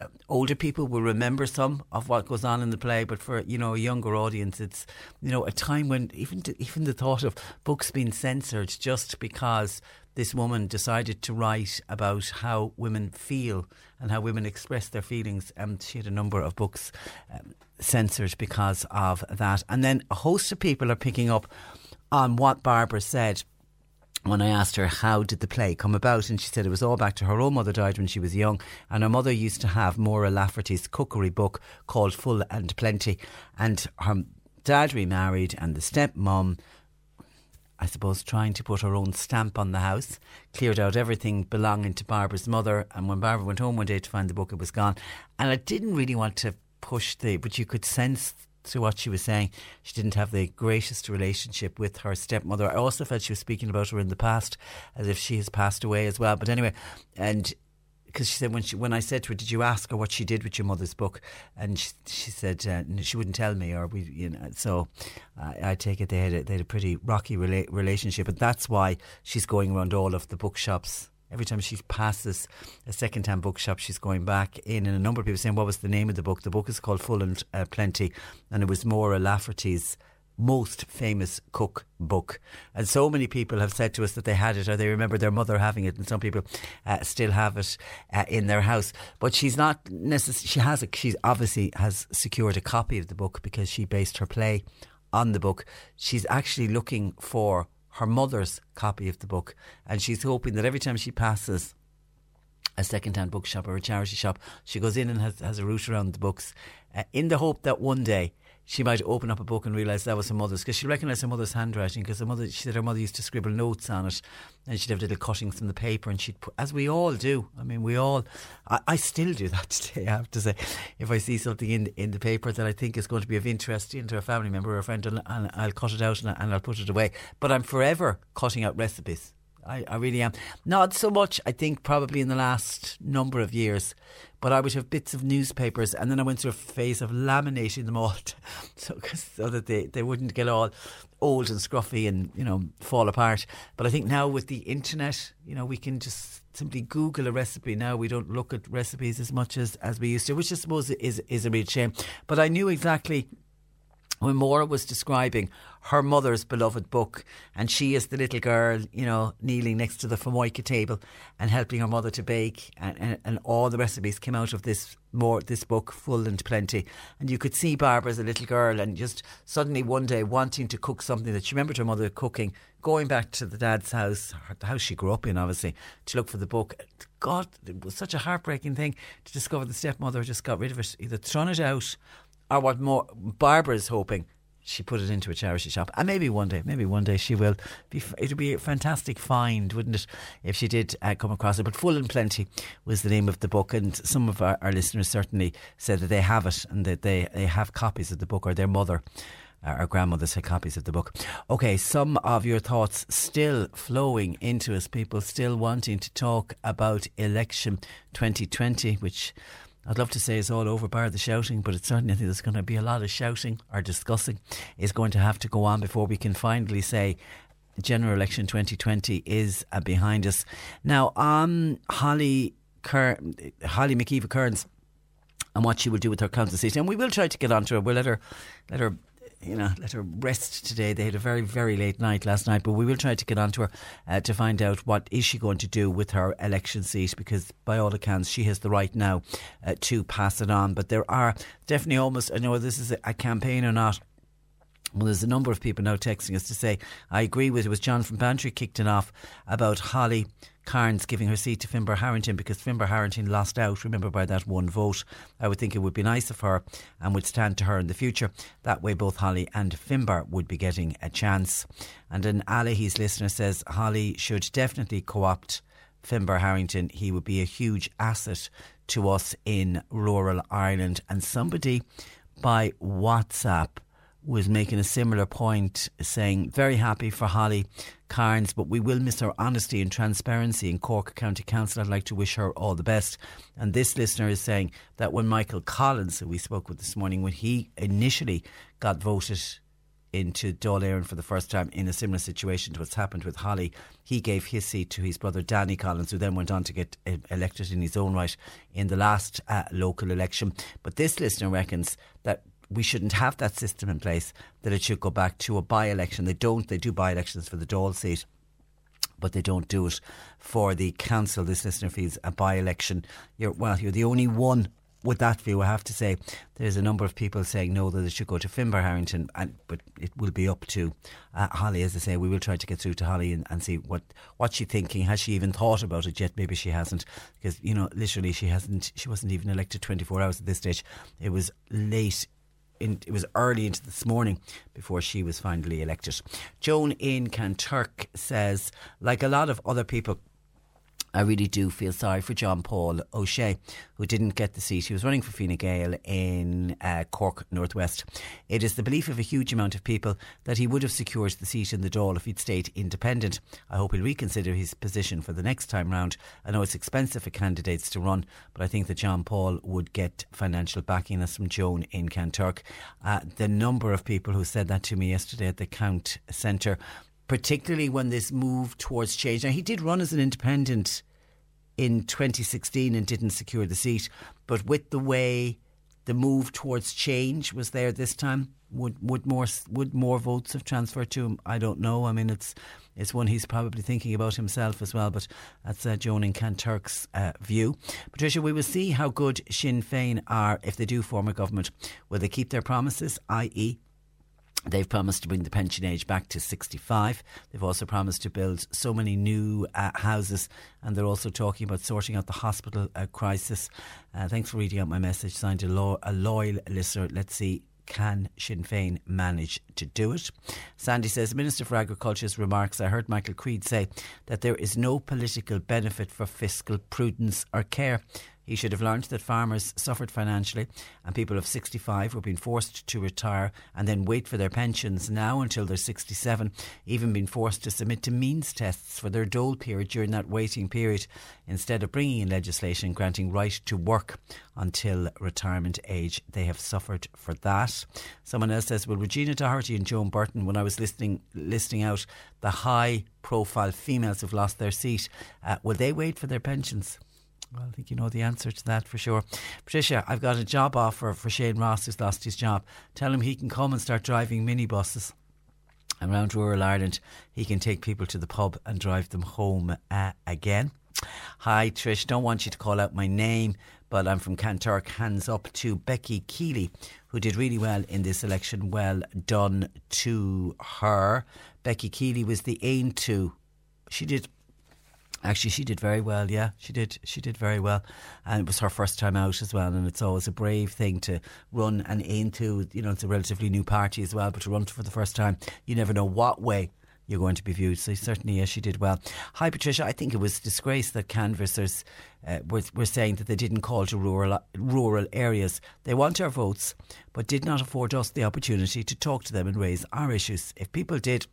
uh, older people will remember some of what goes on in the play, but for, you know, a younger audience, it's, you know, a time when even, to, even the thought of books being censored just because this woman decided to write about how women feel and how women express their feelings. And she had a number of books um, censored because of that. And then a host of people are picking up on what Barbara said when I asked her how did the play come about, and she said it was all back to her own mother died when she was young, and her mother used to have Maura Laverty's cookery book called Full and Plenty, and her dad remarried, and the stepmom I suppose, trying to put her own stamp on the house, cleared out everything belonging to Barbara's mother. And when Barbara went home one day to find the book, it was gone. And I didn't really want to push the, but you could sense to what she was saying, she didn't have the greatest relationship with her stepmother. I also felt she was speaking about her in the past as if she has passed away as well. But anyway, and because she said when she when I said to her, "Did you ask her what she did with your mother's book?" and she, she said uh, she wouldn't tell me, or we, you know. So I I take it they had a, they had a pretty rocky rela- relationship, and that's why she's going around all of the bookshops. Every time she passes a second-hand bookshop, she's going back in, and a number of people saying, "What was the name of the book?" The book is called Full and uh, Plenty, and it was Maura Laverty's most famous cook book. And so many people have said to us that they had it or they remember their mother having it, and some people uh, still have it uh, in their house. But she's not necessarily, she has a, she obviously has secured a copy of the book because she based her play on the book. She's actually looking for her mother's copy of the book, and she's hoping that every time she passes a second-hand bookshop or a charity shop, she goes in and has, has a route around the books uh, in the hope that one day she might open up a book and realise that was her mother's because she recognised her mother's handwriting because her mother she said her mother used to scribble notes on it and she'd have little cuttings from the paper and she'd put as we all do I mean we all I, I still do that today I have to say. If I see something in in the paper that I think is going to be of interest to a family member or a friend and, and I'll cut it out and, and I'll put it away. But I'm forever cutting out recipes. I, I really am. Not so much, I think, probably in the last number of years, but I would have bits of newspapers and then I went through a phase of laminating them all so, so that they, they wouldn't get all old and scruffy and, you know, fall apart. But I think now with the internet, you know, we can just simply Google a recipe now. We don't look at recipes as much as, as we used to, which I suppose is, is a real shame. But I knew exactly when Maura was describing her mother's beloved book, and she is the little girl, you know, kneeling next to the formica table and helping her mother to bake, and, and, and all the recipes came out of this more this book, full and plenty. And you could see Barbara as a little girl, and just suddenly one day wanting to cook something that she remembered her mother cooking, going back to the dad's house, the house she grew up in, obviously, to look for the book. God, it was such a heartbreaking thing to discover the stepmother just got rid of it, either thrown it out or what more. Barbara's hoping she put it into a charity shop. And maybe one day maybe one day she will. Be it'll be a fantastic find wouldn't it if she did uh, come across it. But full and plenty was the name of the book. And some of our, our listeners certainly said that they have it and that they, they have copies of the book or their mother our grandmothers had copies of the book. Okay, some of your thoughts still flowing into us, people still wanting to talk about election 2020, which I'd love to say it's all over bar the shouting, but it's certainly I think there's going to be a lot of shouting or discussing is going to have to go on before we can finally say general election 2020 is uh, behind us. Now, on Holly Holly McKeever Cairns and what she will do with her council seat, and we will try to get onto her. We'll let her let her you know, let her rest today. They had a very, very late night last night, but we will try to get onto her uh, to find out what is she going to do with her election seat because, by all accounts, she has the right now uh, to pass it on. But there are definitely almost, I know this is a, a campaign or not. Well, there's a number of people now texting us to say, I agree with it. was John from Bantry kicked it off about Holly Cairns giving her seat to Finbar Harrington because Finbar Harrington lost out, remember, by that one vote. I would think it would be nice of her and would stand to her in the future. That way, both Holly and Finbar would be getting a chance. And then Ali's listener says Holly should definitely co opt Finbar Harrington. He would be a huge asset to us in rural Ireland. And somebody by WhatsApp was making a similar point, saying, Very happy for Holly Cairns, but we will miss her honesty and transparency in Cork County Council. I'd like to wish her all the best. And this listener is saying that when Michael Collins, who we spoke with this morning, when he initially got voted into Dáil Éireann for the first time in a similar situation to what's happened with Holly. He gave his seat to his brother Danny Collins, who then went on to get uh, elected in his own right in the last uh, local election. But this listener reckons that we shouldn't have that system in place, that it should go back to a by election. They don't, they do by elections for the Dáil seat. But they don't do it for the council. This listener feels a by election. You're well, you're the only one with that view, I have to say there's a number of people saying no that it should go to Finbar Harrington, and but it will be up to uh, Holly. As I say, we will try to get through to Holly and, and see what what she's thinking. Has she even thought about it yet? Maybe she hasn't, because you know, literally, she hasn't. She wasn't even elected 24 hours at this stage. It was late in, it was early into this morning before she was finally elected. Joan in Kanturk says, like a lot of other people I really do feel sorry for John Paul O'Shea, who didn't get the seat. He was running for Fine Gael in uh, Cork Northwest. It is the belief of a huge amount of people that he would have secured the seat in the Dáil if he'd stayed independent. I hope he'll reconsider his position for the next time round. I know it's expensive for candidates to run, but I think that John Paul would get financial backing. That's from Joan in Kanturk. Uh, the number of people who said that to me yesterday at the Count Centre particularly when this move towards change. Now, he did run as an independent in 2016 and didn't secure the seat, but with the way the move towards change was there this time, would would more would more votes have transferred to him? I don't know. I mean, it's it's one he's probably thinking about himself as well. But that's uh, Joan and Kanturk's uh, view. Patricia, we will see how good Sinn Féin are if they do form a government. Will they keep their promises, i.e., They've promised to bring the pension age back to 65. They've also promised to build so many new uh, houses, and they're also talking about sorting out the hospital uh, crisis. Uh, thanks for reading out my message. Signed a, a loyal listener. Let's see can Sinn Féin manage to do it? Sandy says, Minister for Agriculture's remarks, I heard Michael Creed say that there is no political benefit for fiscal prudence or care. He should have learned that farmers suffered financially and people of 65 were being forced to retire and then wait for their pensions now until they're 67, even being forced to submit to means tests for their dole period during that waiting period, instead of bringing in legislation granting right to work until retirement age. They have suffered for that. Someone else says, Well, Regina Doherty and Joan Burton, when I was listening, listing out the high profile females who've lost their seat, uh, will they wait for their pensions? Well, I think you know the answer to that for sure. Patricia, I've got a job offer for Shane Ross who's lost his job. Tell him he can come and start driving minibuses around rural Ireland. He can take people to the pub and drive them home uh, again. Hi, Trish. Don't want you to call out my name, but I'm from Kanturk. Hands up to Becky Keeley, who did really well in this election. Well done to her. Becky Keeley was the Aontú. She did Actually, she did very well. Yeah, she did. She did very well, and it was her first time out as well. And it's always a brave thing to run and aim to. You know, it's a relatively new party as well, but to run for the first time, you never know what way you're going to be viewed. So certainly, yes, she did well. Hi, Patricia. I think it was disgrace that canvassers uh, were, were saying that they didn't call to rural rural areas. They want our votes, but did not afford us the opportunity to talk to them and raise our issues. If people did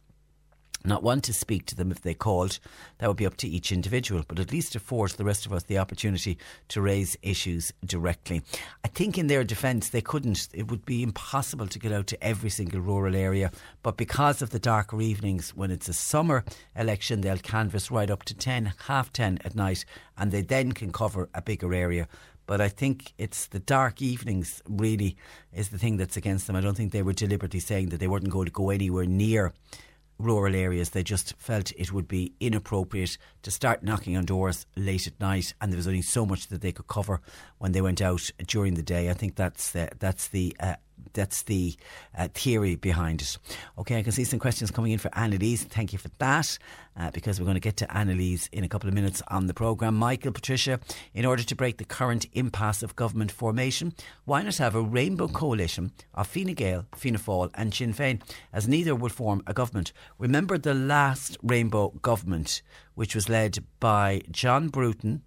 not want to speak to them if they called. That would be up to each individual, but at least afford the rest of us the opportunity to raise issues directly. I think in their defence, they couldn't. It would be impossible to get out to every single rural area, but because of the darker evenings, when it's a summer election, they'll canvass right up to 10, half 10 at night, and they then can cover a bigger area but I think it's the dark evenings really is the thing that's against them. I don't think they were deliberately saying that they weren't going to go anywhere near rural areas. They just felt it would be inappropriate to start knocking on doors late at night, and there was only so much that they could cover when they went out during the day. I think that's the, that's the uh, that's the uh, theory behind it. Okay, I can see some questions coming in for Annalise. Thank you for that, uh, because we're going to get to Annalise in a couple of minutes on the programme. Michael, Patricia, in order to break the current impasse of government formation, why not have a rainbow coalition of Fine Gael, Fianna Fáil, and Sinn Féin, as neither would form a government? Remember the last rainbow government, which was led by John Bruton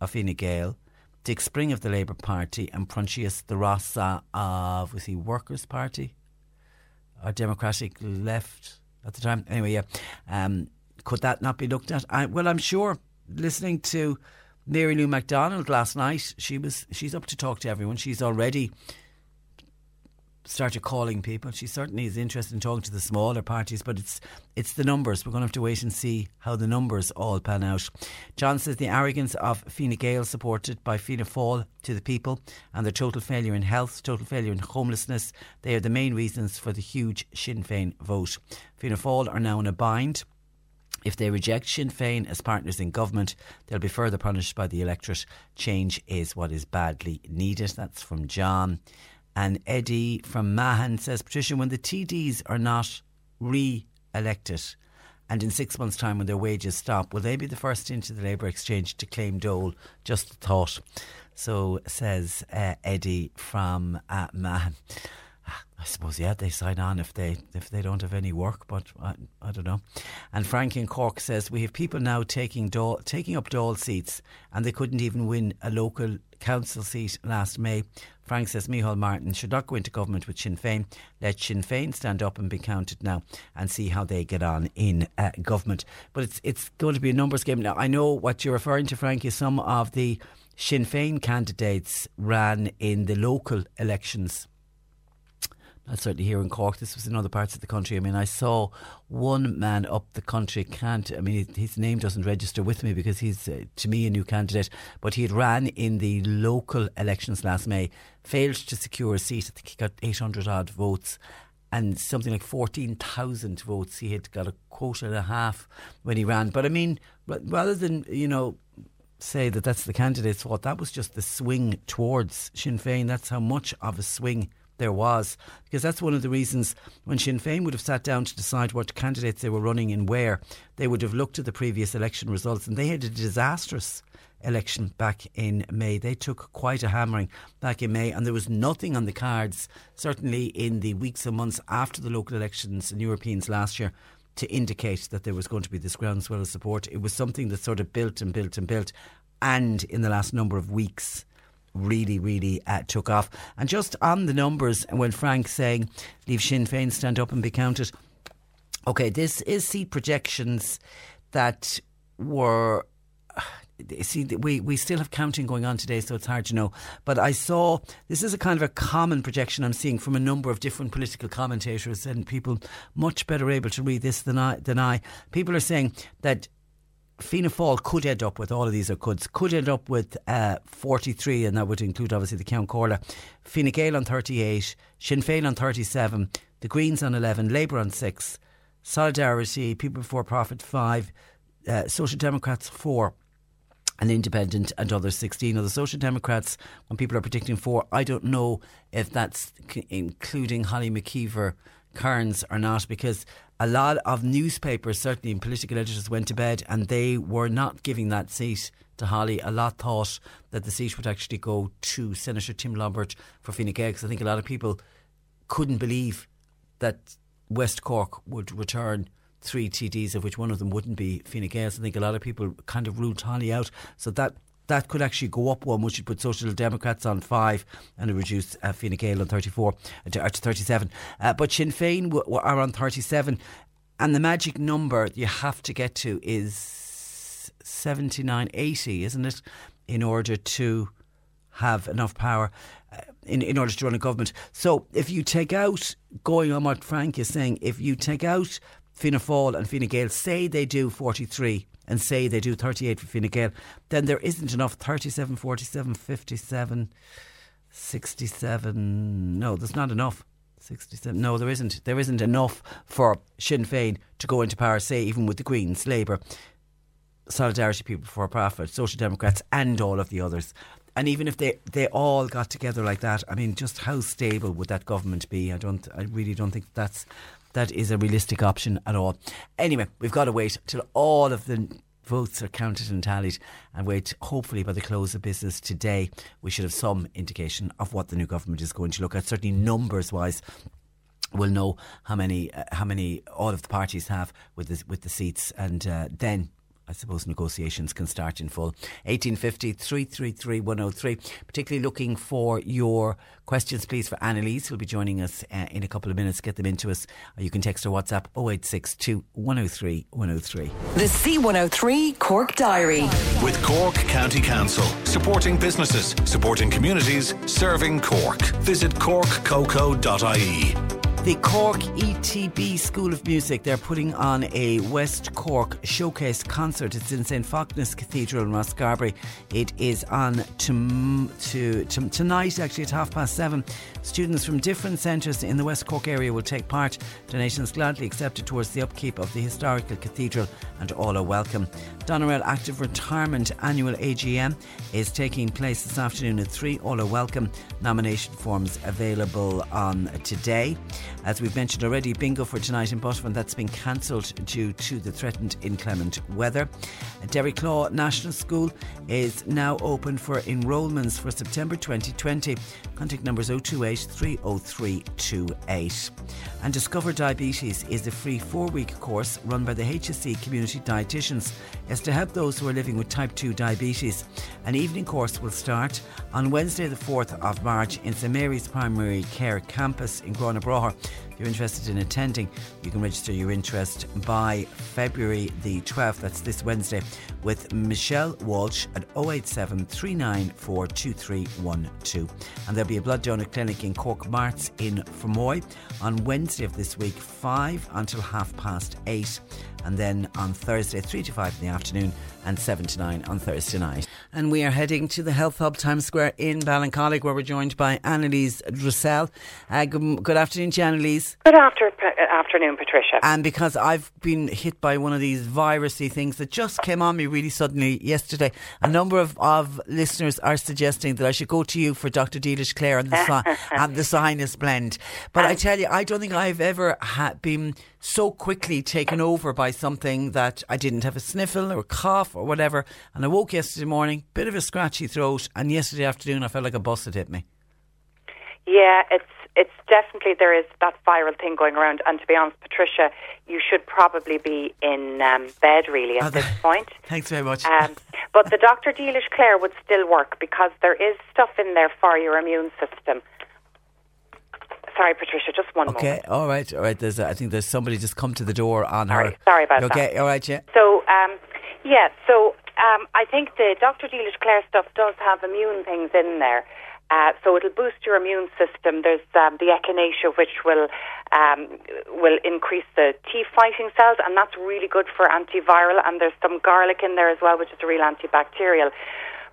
of Fine Gael Dick Spring of the Labour Party and Proinsias de Rossa of, was he Workers' Party? Or Democratic Left at the time? Anyway, yeah. Um, could that not be looked at? I, well, I'm sure listening to Mary Lou McDonald last night, she was she's up to talk to everyone. She's already started calling people. She certainly is interested in talking to the smaller parties, but it's it's the numbers. We're going to have to wait and see how the numbers all pan out. John says the arrogance of Fine Gael, supported by Fianna Fáil to the people, and their total failure in health, total failure in homelessness, they are the main reasons for the huge Sinn Féin vote. Fianna Fáil are now in a bind. If they reject Sinn Féin as partners in government, they'll be further punished by the electorate. Change is what is badly needed. That's from John. And Eddie from Mahon says, Patricia, when the TDs are not re elected and in six months' time when their wages stop, will they be the first into the labour exchange to claim dole? Just a thought. So says uh, Eddie from uh, Mahon. I suppose yeah, they sign on if they if they don't have any work, but I, I don't know. And Frank in Cork says we have people now taking Dáil, taking up Dáil seats, and they couldn't even win a local council seat last May. Frank says Micheál Martin should not go into government with Sinn Féin. Let Sinn Féin stand up and be counted now and see how they get on in uh, government. But it's it's going to be a numbers game now. I know what you're referring to, Frank, is some of the Sinn Féin candidates ran in the local elections that's certainly here in Cork. This was in other parts of the country. I mean, I saw one man up the country can't. I mean, his name doesn't register with me because he's uh, to me a new candidate. But he had ran in the local elections last May, failed to secure a seat. I think he got eight hundred odd votes. And something like 14,000 votes. He had got a quota and a half when he ran. But I mean, rather than, you know, say that that's the candidate's fault. That was just the swing towards Sinn Féin. That's how much of a swing there was. Because that's one of the reasons when Sinn Féin would have sat down to decide what candidates they were running and where, they would have looked at the previous election results and they had a disastrous election back in May. They took quite a hammering back in May, and there was nothing on the cards, certainly in the weeks and months after the local elections and Europeans last year, to indicate that there was going to be this groundswell of support. It was something that sort of built and built and built. And in the last number of weeks, really, really uh, took off. And just on the numbers, when Frank's saying, leave Sinn Féin stand up and be counted. Okay, this is seat projections that were. See, we, we still have counting going on today, so it's hard to know. But I saw this is a kind of a common projection I'm seeing from a number of different political commentators and people much better able to read this than I. Than I. People are saying that Fianna Fáil could end up with all of these or could could end up with uh, 43 and that would include obviously the Ceann Comhairle Fine Gael on 38 Sinn Féin on 37 the Greens on 11 Labour on 6 Solidarity People Before Profit 5 uh, Social Democrats 4 and independent and others 16. Now, the Social Democrats, when people are predicting four, I don't know if that's c- including Holly McKeever Cairns or not, because a lot of newspapers, certainly in political editors, went to bed and they were not giving that seat to Holly. A lot thought that the seat would actually go to Senator Tim Lombard for Fine Gael because I think a lot of people couldn't believe that West Cork would return three TDs, of which one of them wouldn't be Fine. I think a lot of people kind of ruled Táillí out. So that that could actually go up one, which would put Social Democrats on five and reduce uh, Fine Gael on 34 uh, to, uh, to 37. Uh, but Sinn Féin w- w- are on 37. And the magic number you have to get to is 79, 80, isn't it? In order to have enough power uh, in, in order to run a government. So if you take out, going on what Frank is saying, if you take out Fianna Fáil and Fine Gael, say they do 43 and say they do 38 for Fine Gael, then there isn't enough 37, 47, 57, 67. No, there's not enough. 67. No, there isn't. There isn't enough for Sinn Féin to go into power, say, even with the Greens, Labour, Solidarity People for a Profit, Social Democrats, and all of the others. And even if they, they all got together like that, I mean, just how stable would that government be? I don't. I really don't think that's that is a realistic option at all. Anyway, we've got to wait till all of the votes are counted and tallied and wait hopefully by the close of business today we should have some indication of what the new government is going to look at certainly numbers wise we'll know how many uh, how many all of the parties have with the, with the seats and uh, then I suppose negotiations can start in full. 1850 333 103. Particularly looking for your questions, please, for Annalise, who'll be joining us uh, in a couple of minutes. Get them into us. Or you can text her WhatsApp 0862 103 103. The C103 Cork Diary. With Cork County Council, supporting businesses, supporting communities, serving Cork. Visit corkcoco.ie. The Cork ETB School of Music, they're putting on a West Cork showcase concert. It's in St. Fachtna's Cathedral in Rosscarbery. It is on to, to, to, tonight, actually, at half past seven. Students from different centres in the West Cork area will take part. Donations gladly accepted towards the upkeep of the historical cathedral, and all are welcome. Doneraile Active Retirement Annual AGM is taking place this afternoon at 3. All are welcome. Nomination forms available on today. As we've mentioned already, bingo for tonight in Buttevant that's been cancelled due to the threatened inclement weather. Derry Claw National School is now open for enrolments for September 2020. Contact numbers 028 30328. And Discover Diabetes is a free four week course run by the HSE Community Dietitians. It's to help those who are living with type 2 diabetes. An evening course will start on Wednesday, the 4th of March, in St Mary's Primary Care Campus in Grona If you're interested in attending, you can register your interest by February the 12th, that's this Wednesday, with Michelle Walsh at 087 394 2312. And there'll be a blood donor clinic in Cork Marts in Fermoy on Wednesday of this week, 5 until half past 8 and then on Thursday, 3 to 5 in the afternoon, and 7 to 9 on Thursday night. And we are heading to the Health Hub Times Square in Ballincollig, where we're joined by Annalise Dressel. Uh, good, good afternoon to Annalise. Good after, afternoon, Patricia. And because I've been hit by one of these virusy things that just came on me really suddenly yesterday, a number of, of listeners are suggesting that I should go to you for Dr. Dealish Clare and the, and the sinus blend. But I tell you, I don't think I've ever ha- been so quickly taken over by something that I didn't have a sniffle or a cough or whatever. And I woke yesterday morning, bit of a scratchy throat, and yesterday afternoon I felt like a bus had hit me. Yeah, it's it's definitely there is that viral thing going around. And to be honest, Patricia, you should probably be in um, bed really at oh, this point. Thanks very much. Um, but the Dr. Dealish Clare would still work because there is stuff in there for your immune system. Sorry, Patricia, just one okay, moment. all right, all right. There's, a, I think there's somebody just come to the door on sorry, her. Sorry about okay, that. Okay, all right, yeah. So, um, yeah, so um, I think the Dr. Dealish Clare stuff does have immune things in there. Uh, so it'll boost your immune system. There's um, the echinacea, which will um, will increase the T fighting cells, and that's really good for antiviral. And there's some garlic in there as well, which is a real antibacterial.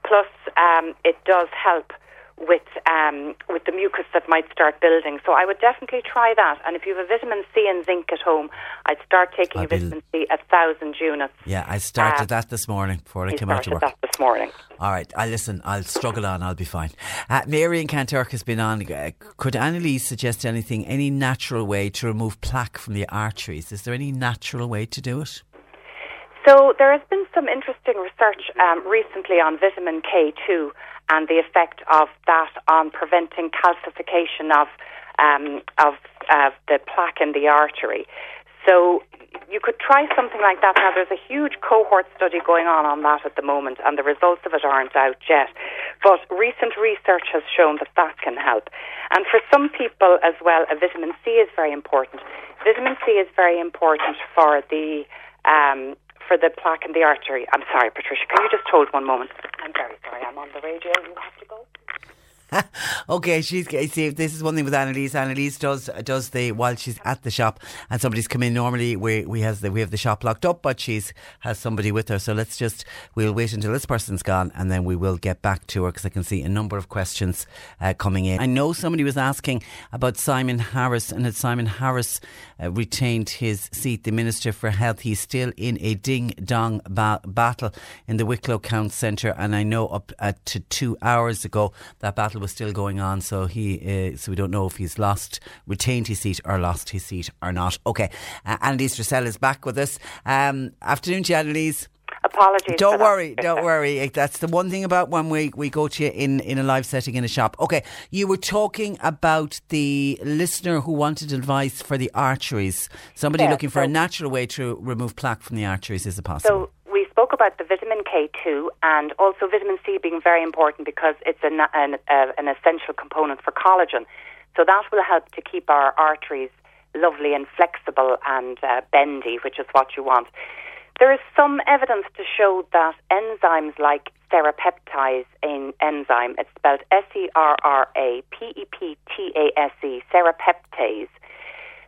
Plus, um, it does help with um, with the mucus that might start building. So I would definitely try that. And if you have a vitamin C and zinc at home, I'd start taking a vitamin C a thousand units. Yeah, I started uh, that this morning before I came out to work. that this morning. All right, I listen. I'll struggle on. I'll be fine. Uh, Mary in Kanturk has been on. Uh, could Annalise suggest anything, any natural way to remove plaque from the arteries? Is there any natural way to do it? So there has been some interesting research um, recently on vitamin K2 and the effect of that on preventing calcification of um, of uh, the plaque in the artery. So you could try something like that. Now, there's a huge cohort study going on on that at the moment, and the results of it aren't out yet. But recent research has shown that that can help. And for some people as well, a vitamin C is very important. Vitamin C is very important for the um, for the plaque in the artery. I'm sorry, Patricia. Can you just hold one moment? I'm very sorry. I'm on the radio. You have to go. okay, she's see. This is one thing with Annalise. Annalise does does the while she's at the shop and somebody's come in. Normally, we we has the we have the shop locked up, but she's has somebody with her. So let's just we'll wait until this person's gone, and then we will get back to her because I can see a number of questions uh, coming in. I know somebody was asking about Simon Harris and had Simon Harris uh, retained his seat, the Minister for Health. He's still in a ding dong ba- battle in the Wicklow County Centre, and I know up uh, to two hours ago that battle battle was still going on, so he uh, so we don't know if he's lost, retained his seat or lost his seat or not. Okay, uh, Annalise Dressel is back with us. Um, afternoon to you, Annalise. Apologies. Don't worry, that. don't worry. That's the one thing about when we, we go to you in, in a live setting in a shop. Okay, you were talking about the listener who wanted advice for the arteries. Somebody yeah, looking for so a natural way to remove plaque from the arteries. Is it possible? So about the vitamin K2 and also vitamin C being very important because it's an, an, uh, an essential component for collagen. So that will help to keep our arteries lovely and flexible and uh, bendy, which is what you want. There is some evidence to show that enzymes like serrapeptase enzyme, it's spelled S E R R A P E P T A S E, serrapeptase,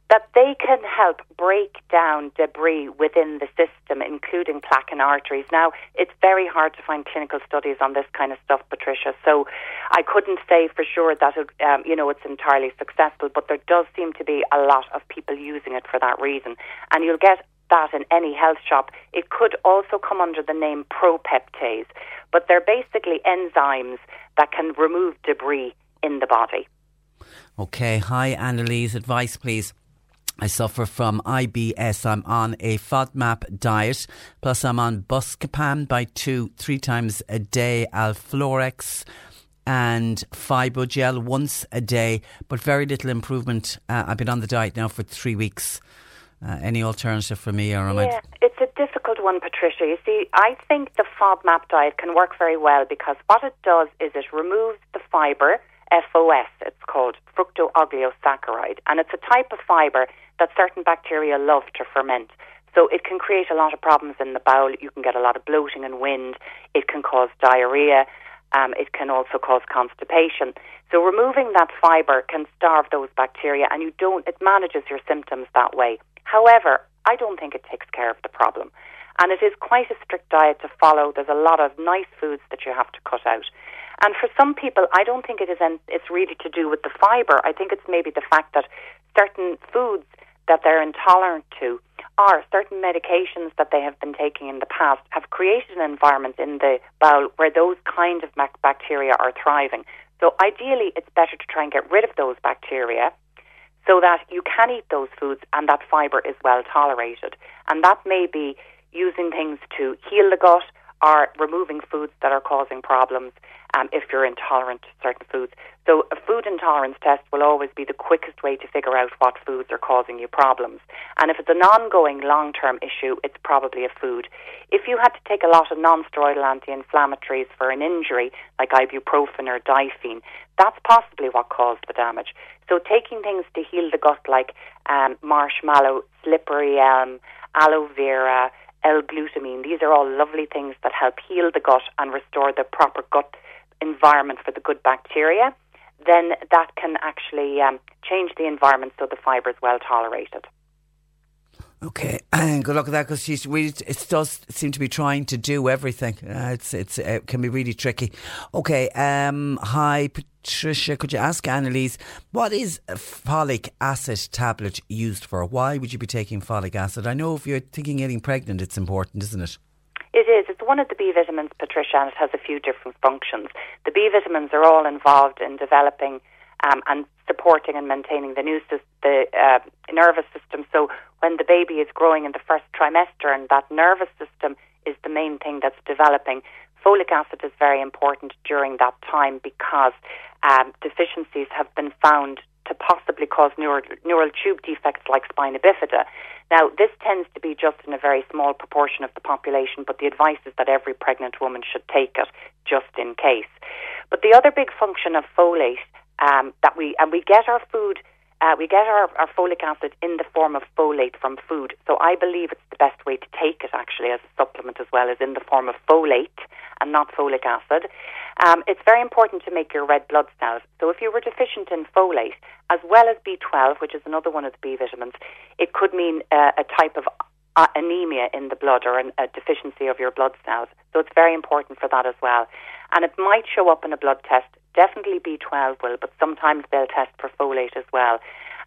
that they can help break down debris within the system, including plaque and arteries. Now, it's very hard to find clinical studies on this kind of stuff, Patricia. So, I couldn't say for sure that it, um, you know it's entirely successful, but there does seem to be a lot of people using it for that reason, and you'll get that in any health shop. It could also come under the name propeptase, but they're basically enzymes that can remove debris in the body. Okay, hi Annalise, advice please. I suffer from IBS. I'm on a FODMAP diet, plus I'm on Buscopan by two, three times a day, Alflorex and Fybogel once a day, but very little improvement. Uh, I've been on the diet now for three weeks. Uh, any alternative for me, or am yeah, I? It's a difficult one, Patricia. You see, I think the FODMAP diet can work very well because what it does is it removes the fibre FOS, it's called fructooligosaccharides, and it's a type of fibre that certain bacteria love to ferment. So it can create a lot of problems in the bowel. You can get a lot of bloating and wind. It can cause diarrhea. Um, it can also cause constipation. So removing that fibre can starve those bacteria, and you don't. It manages your symptoms that way. However, I don't think it takes care of the problem, and it is quite a strict diet to follow. There's a lot of nice foods that you have to cut out. And for some people, I don't think it is. It's really to do with the fibre. I think it's maybe the fact that certain foods that they're intolerant to or certain medications that they have been taking in the past have created an environment in the bowel where those kind of bacteria are thriving. So ideally, it's better to try and get rid of those bacteria so that you can eat those foods and that fibre is well tolerated. And that may be using things to heal the gut or removing foods that are causing problems um, if you're intolerant to certain foods. So a food intolerance test will always be the quickest way to figure out what foods are causing you problems. And if it's an ongoing long-term issue, it's probably a food. If you had to take a lot of non-steroidal anti-inflammatories for an injury, like ibuprofen or Difene, that's possibly what caused the damage. So taking things to heal the gut like um, marshmallow, slippery elm, aloe vera, L-glutamine, these are all lovely things that help heal the gut and restore the proper gut environment for the good bacteria, then that can actually um, change the environment so the fibre is well tolerated. Okay, and good luck with that because she's really it does seem to be trying to do everything. Uh, it's it's uh, it can be really tricky. Okay, um, hi Patricia, could you ask Annalise what is a folic acid tablet used for? Why would you be taking folic acid? I know if you're thinking getting pregnant, it's important, isn't it? It is. One of the B vitamins, Patricia, and it has a few different functions. The B vitamins are all involved in developing um, and supporting and maintaining the, new, the uh, nervous system. So when the baby is growing in the first trimester and that nervous system is the main thing that's developing, folic acid is very important during that time because um, deficiencies have been found to possibly cause neural, neural tube defects like spina bifida. Now, this tends to be just in a very small proportion of the population, but the advice is that every pregnant woman should take it just in case. But the other big function of folate um, that we and we get our food uh, we get our, our folic acid in the form of folate from food. So I believe it's the best way to take it actually as a supplement as well as in the form of folate and not folic acid. Um, it's very important to make your red blood cells. So if you were deficient in folate as well as B12, which is another one of the B vitamins, it could mean uh, a type of uh, anemia in the blood or an, a deficiency of your blood cells. So it's very important for that as well. And it might show up in a blood test Definitely B12 will, but sometimes they'll test for folate as well.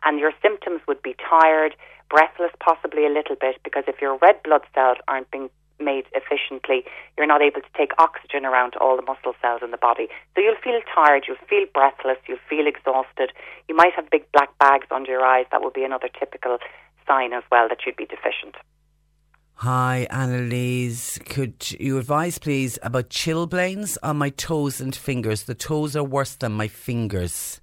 And your symptoms would be tired, breathless, possibly a little bit, because if your red blood cells aren't being made efficiently, you're not able to take oxygen around all the muscle cells in the body. So you'll feel tired, you'll feel breathless, you'll feel exhausted. You might have big black bags under your eyes. That would be another typical sign as well that you'd be deficient. Hi, Annalise. Could you advise, please, about chilblains on my toes and fingers? The toes are worse than my fingers.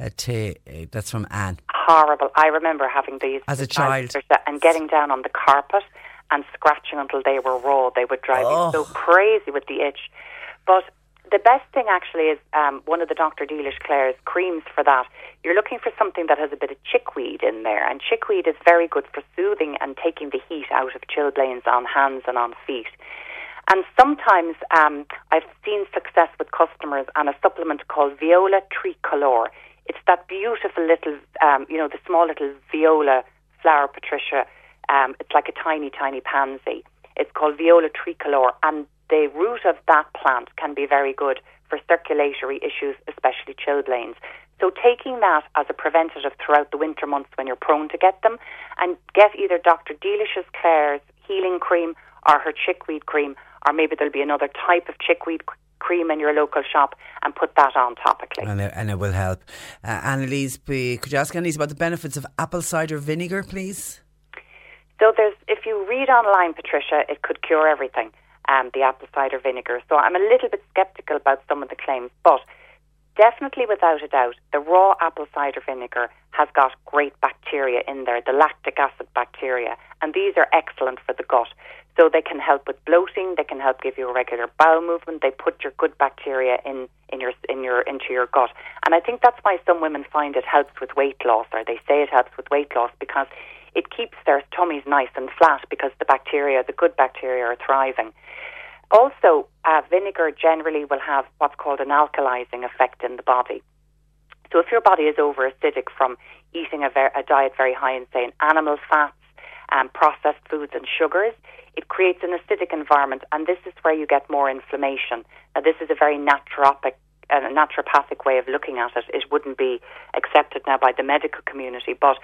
Uh, to, uh, that's from Anne. Horrible. I remember having these as a child and getting down on the carpet and scratching until they were raw. They would drive oh. me so crazy with the itch. But the best thing actually is um, one of the Dr. Dealish Clare's creams for that. You're looking for something that has a bit of chickweed in there, and chickweed is very good for soothing and taking the heat out of chilblains on hands and on feet. And sometimes um, I've seen success with customers on a supplement called Viola Tricolor. It's that beautiful little, um, you know, the small little viola flower, Patricia. Um, it's like a tiny, tiny pansy. It's called Viola Tricolor, and the root of that plant can be very good for circulatory issues, especially chilblains. So taking that as a preventative throughout the winter months when you're prone to get them, and get either Dr. Dealish's Clare's healing cream or her chickweed cream, or maybe there'll be another type of chickweed cream in your local shop and put that on topically. And it, and it will help. Uh, Annalise, could you ask Annalise about the benefits of apple cider vinegar, please? So there's, if you read online, Patricia, it could cure everything um, the apple cider vinegar. So I'm a little bit sceptical about some of the claims, but definitely without a doubt, the raw apple cider vinegar has got great bacteria in there, the lactic acid bacteria, and these are excellent for the gut. So they can help with bloating, they can help give you a regular bowel movement, they put your good bacteria in, in your in your into your gut. And I think that's why some women find it helps with weight loss or they say it helps with weight loss because it keeps their tummies nice and flat because the bacteria, the good bacteria are thriving. Also, uh, vinegar generally will have what's called an alkalizing effect in the body. So if your body is over acidic from eating a, ver- a diet very high in, say, in animal fats, um, processed foods and sugars, it creates an acidic environment, and this is where you get more inflammation. Now, this is a very naturopic a naturopathic way of looking at it, it wouldn't be accepted now by the medical community. But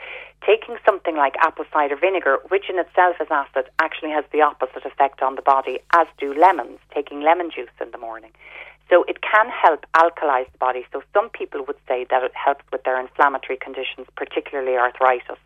taking something like apple cider vinegar, which in itself is acid, actually has the opposite effect on the body, as do lemons, taking lemon juice in the morning. So it can help alkalize the body. So some people would say that it helps with their inflammatory conditions, particularly arthritis.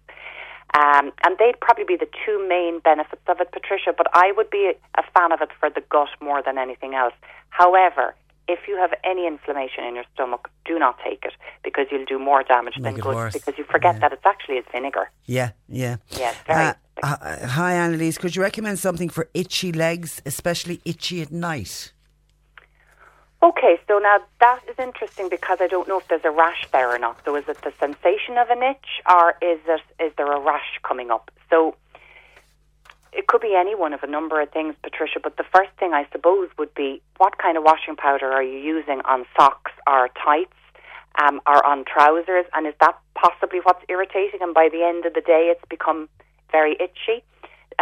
Um, and they'd probably be the two main benefits of it, Patricia. But I would be a fan of it for the gut more than anything else. However, if you have any inflammation in your stomach, do not take it because you'll do more damage Make than good worse. because you forget Yeah. that it's actually it's vinegar. Yeah, yeah. Yeah. Uh, uh, hi, Annalise. Could you recommend something for itchy legs, especially itchy at night? Okay, so now that is interesting because I don't know if there's a rash there or not. So is it the sensation of an itch or is it is there a rash coming up? So it could be any one of a number of things, Patricia, but the first thing I suppose would be what kind of washing powder are you using on socks or tights um, or on trousers? And is that possibly what's irritating? And by the end of the day, it's become very itchy.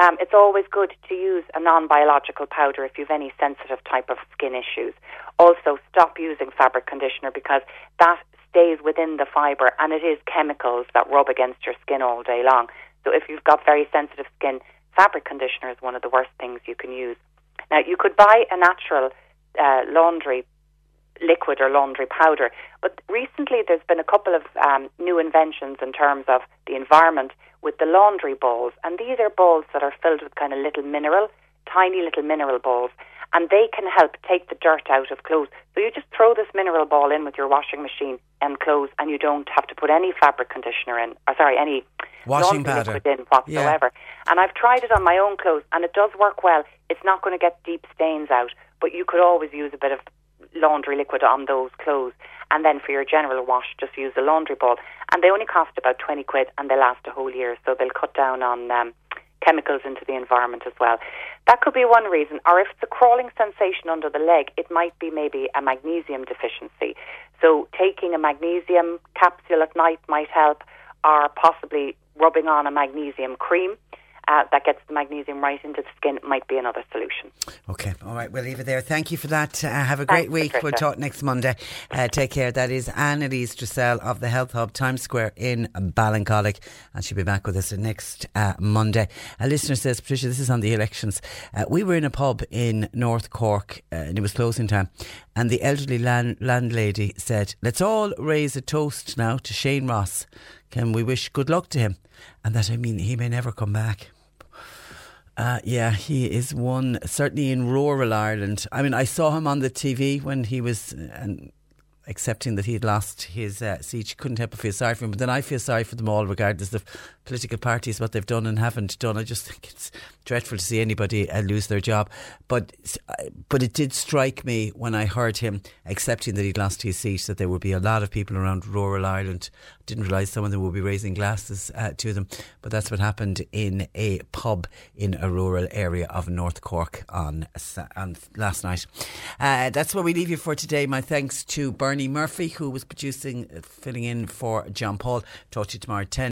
Um, it's always good to use a non biological powder if you have any sensitive type of skin issues. Also, stop using fabric conditioner because that stays within the fibre and it is chemicals that rub against your skin all day long. So, if you've got very sensitive skin, fabric conditioner is one of the worst things you can use. Now, you could buy a natural uh, laundry liquid or laundry powder, but recently there's been a couple of um, new inventions in terms of the environment with the laundry balls, and these are balls that are filled with kind of little mineral, tiny little mineral balls, and they can help take the dirt out of clothes. So you just throw this mineral ball in with your washing machine and clothes, and you don't have to put any fabric conditioner in, or sorry, any Washing powder. in whatsoever. And I've tried it on my own clothes, and it does work well. It's not going to get deep stains out, but you could always use a bit of laundry liquid on those clothes. And then for your general wash, just use a laundry ball. And they only cost about 20 quid and they last a whole year, so they'll cut down on um, chemicals into the environment as well. That could be one reason. Or if it's a crawling sensation under the leg, it might be maybe a magnesium deficiency. So taking a magnesium capsule at night might help, or possibly rubbing on a magnesium cream. Uh, that gets the magnesium right into the skin might be another solution. Okay, all right, we'll leave it there. Thank you for that. Uh, have a great Thanks, week. We'll talk next Monday. Uh, take care. That is Annalise Dressel of the Health Hub Times Square in Ballincollig, and she'll be back with us next uh, Monday. A listener says, Patricia, this is on the elections. Uh, we were in a pub in North Cork, uh, and it was closing time, and the elderly land- landlady said, Let's all raise a toast now to Shane Ross. Can we wish good luck to him? And that, I mean, he may never come back. Uh, yeah, he is one, certainly in rural Ireland. I mean, I saw him on the TV when he was uh, and accepting that he'd lost his uh, seat. You couldn't help but feel sorry for him. But then I feel sorry for them all, regardless of political parties, what they've done and haven't done. I just think it's dreadful to see anybody uh, lose their job. But uh, but it did strike me when I heard him accepting that he'd lost his seat that there would be a lot of people around rural Ireland. Didn't realise some of them would be raising glasses uh, to them. But that's what happened in a pub in a rural area of North Cork on, on last night. Uh, that's where we leave you for today. My thanks to Bernie Murphy, who was producing, uh, filling in for John Paul. Talk to you tomorrow at 10.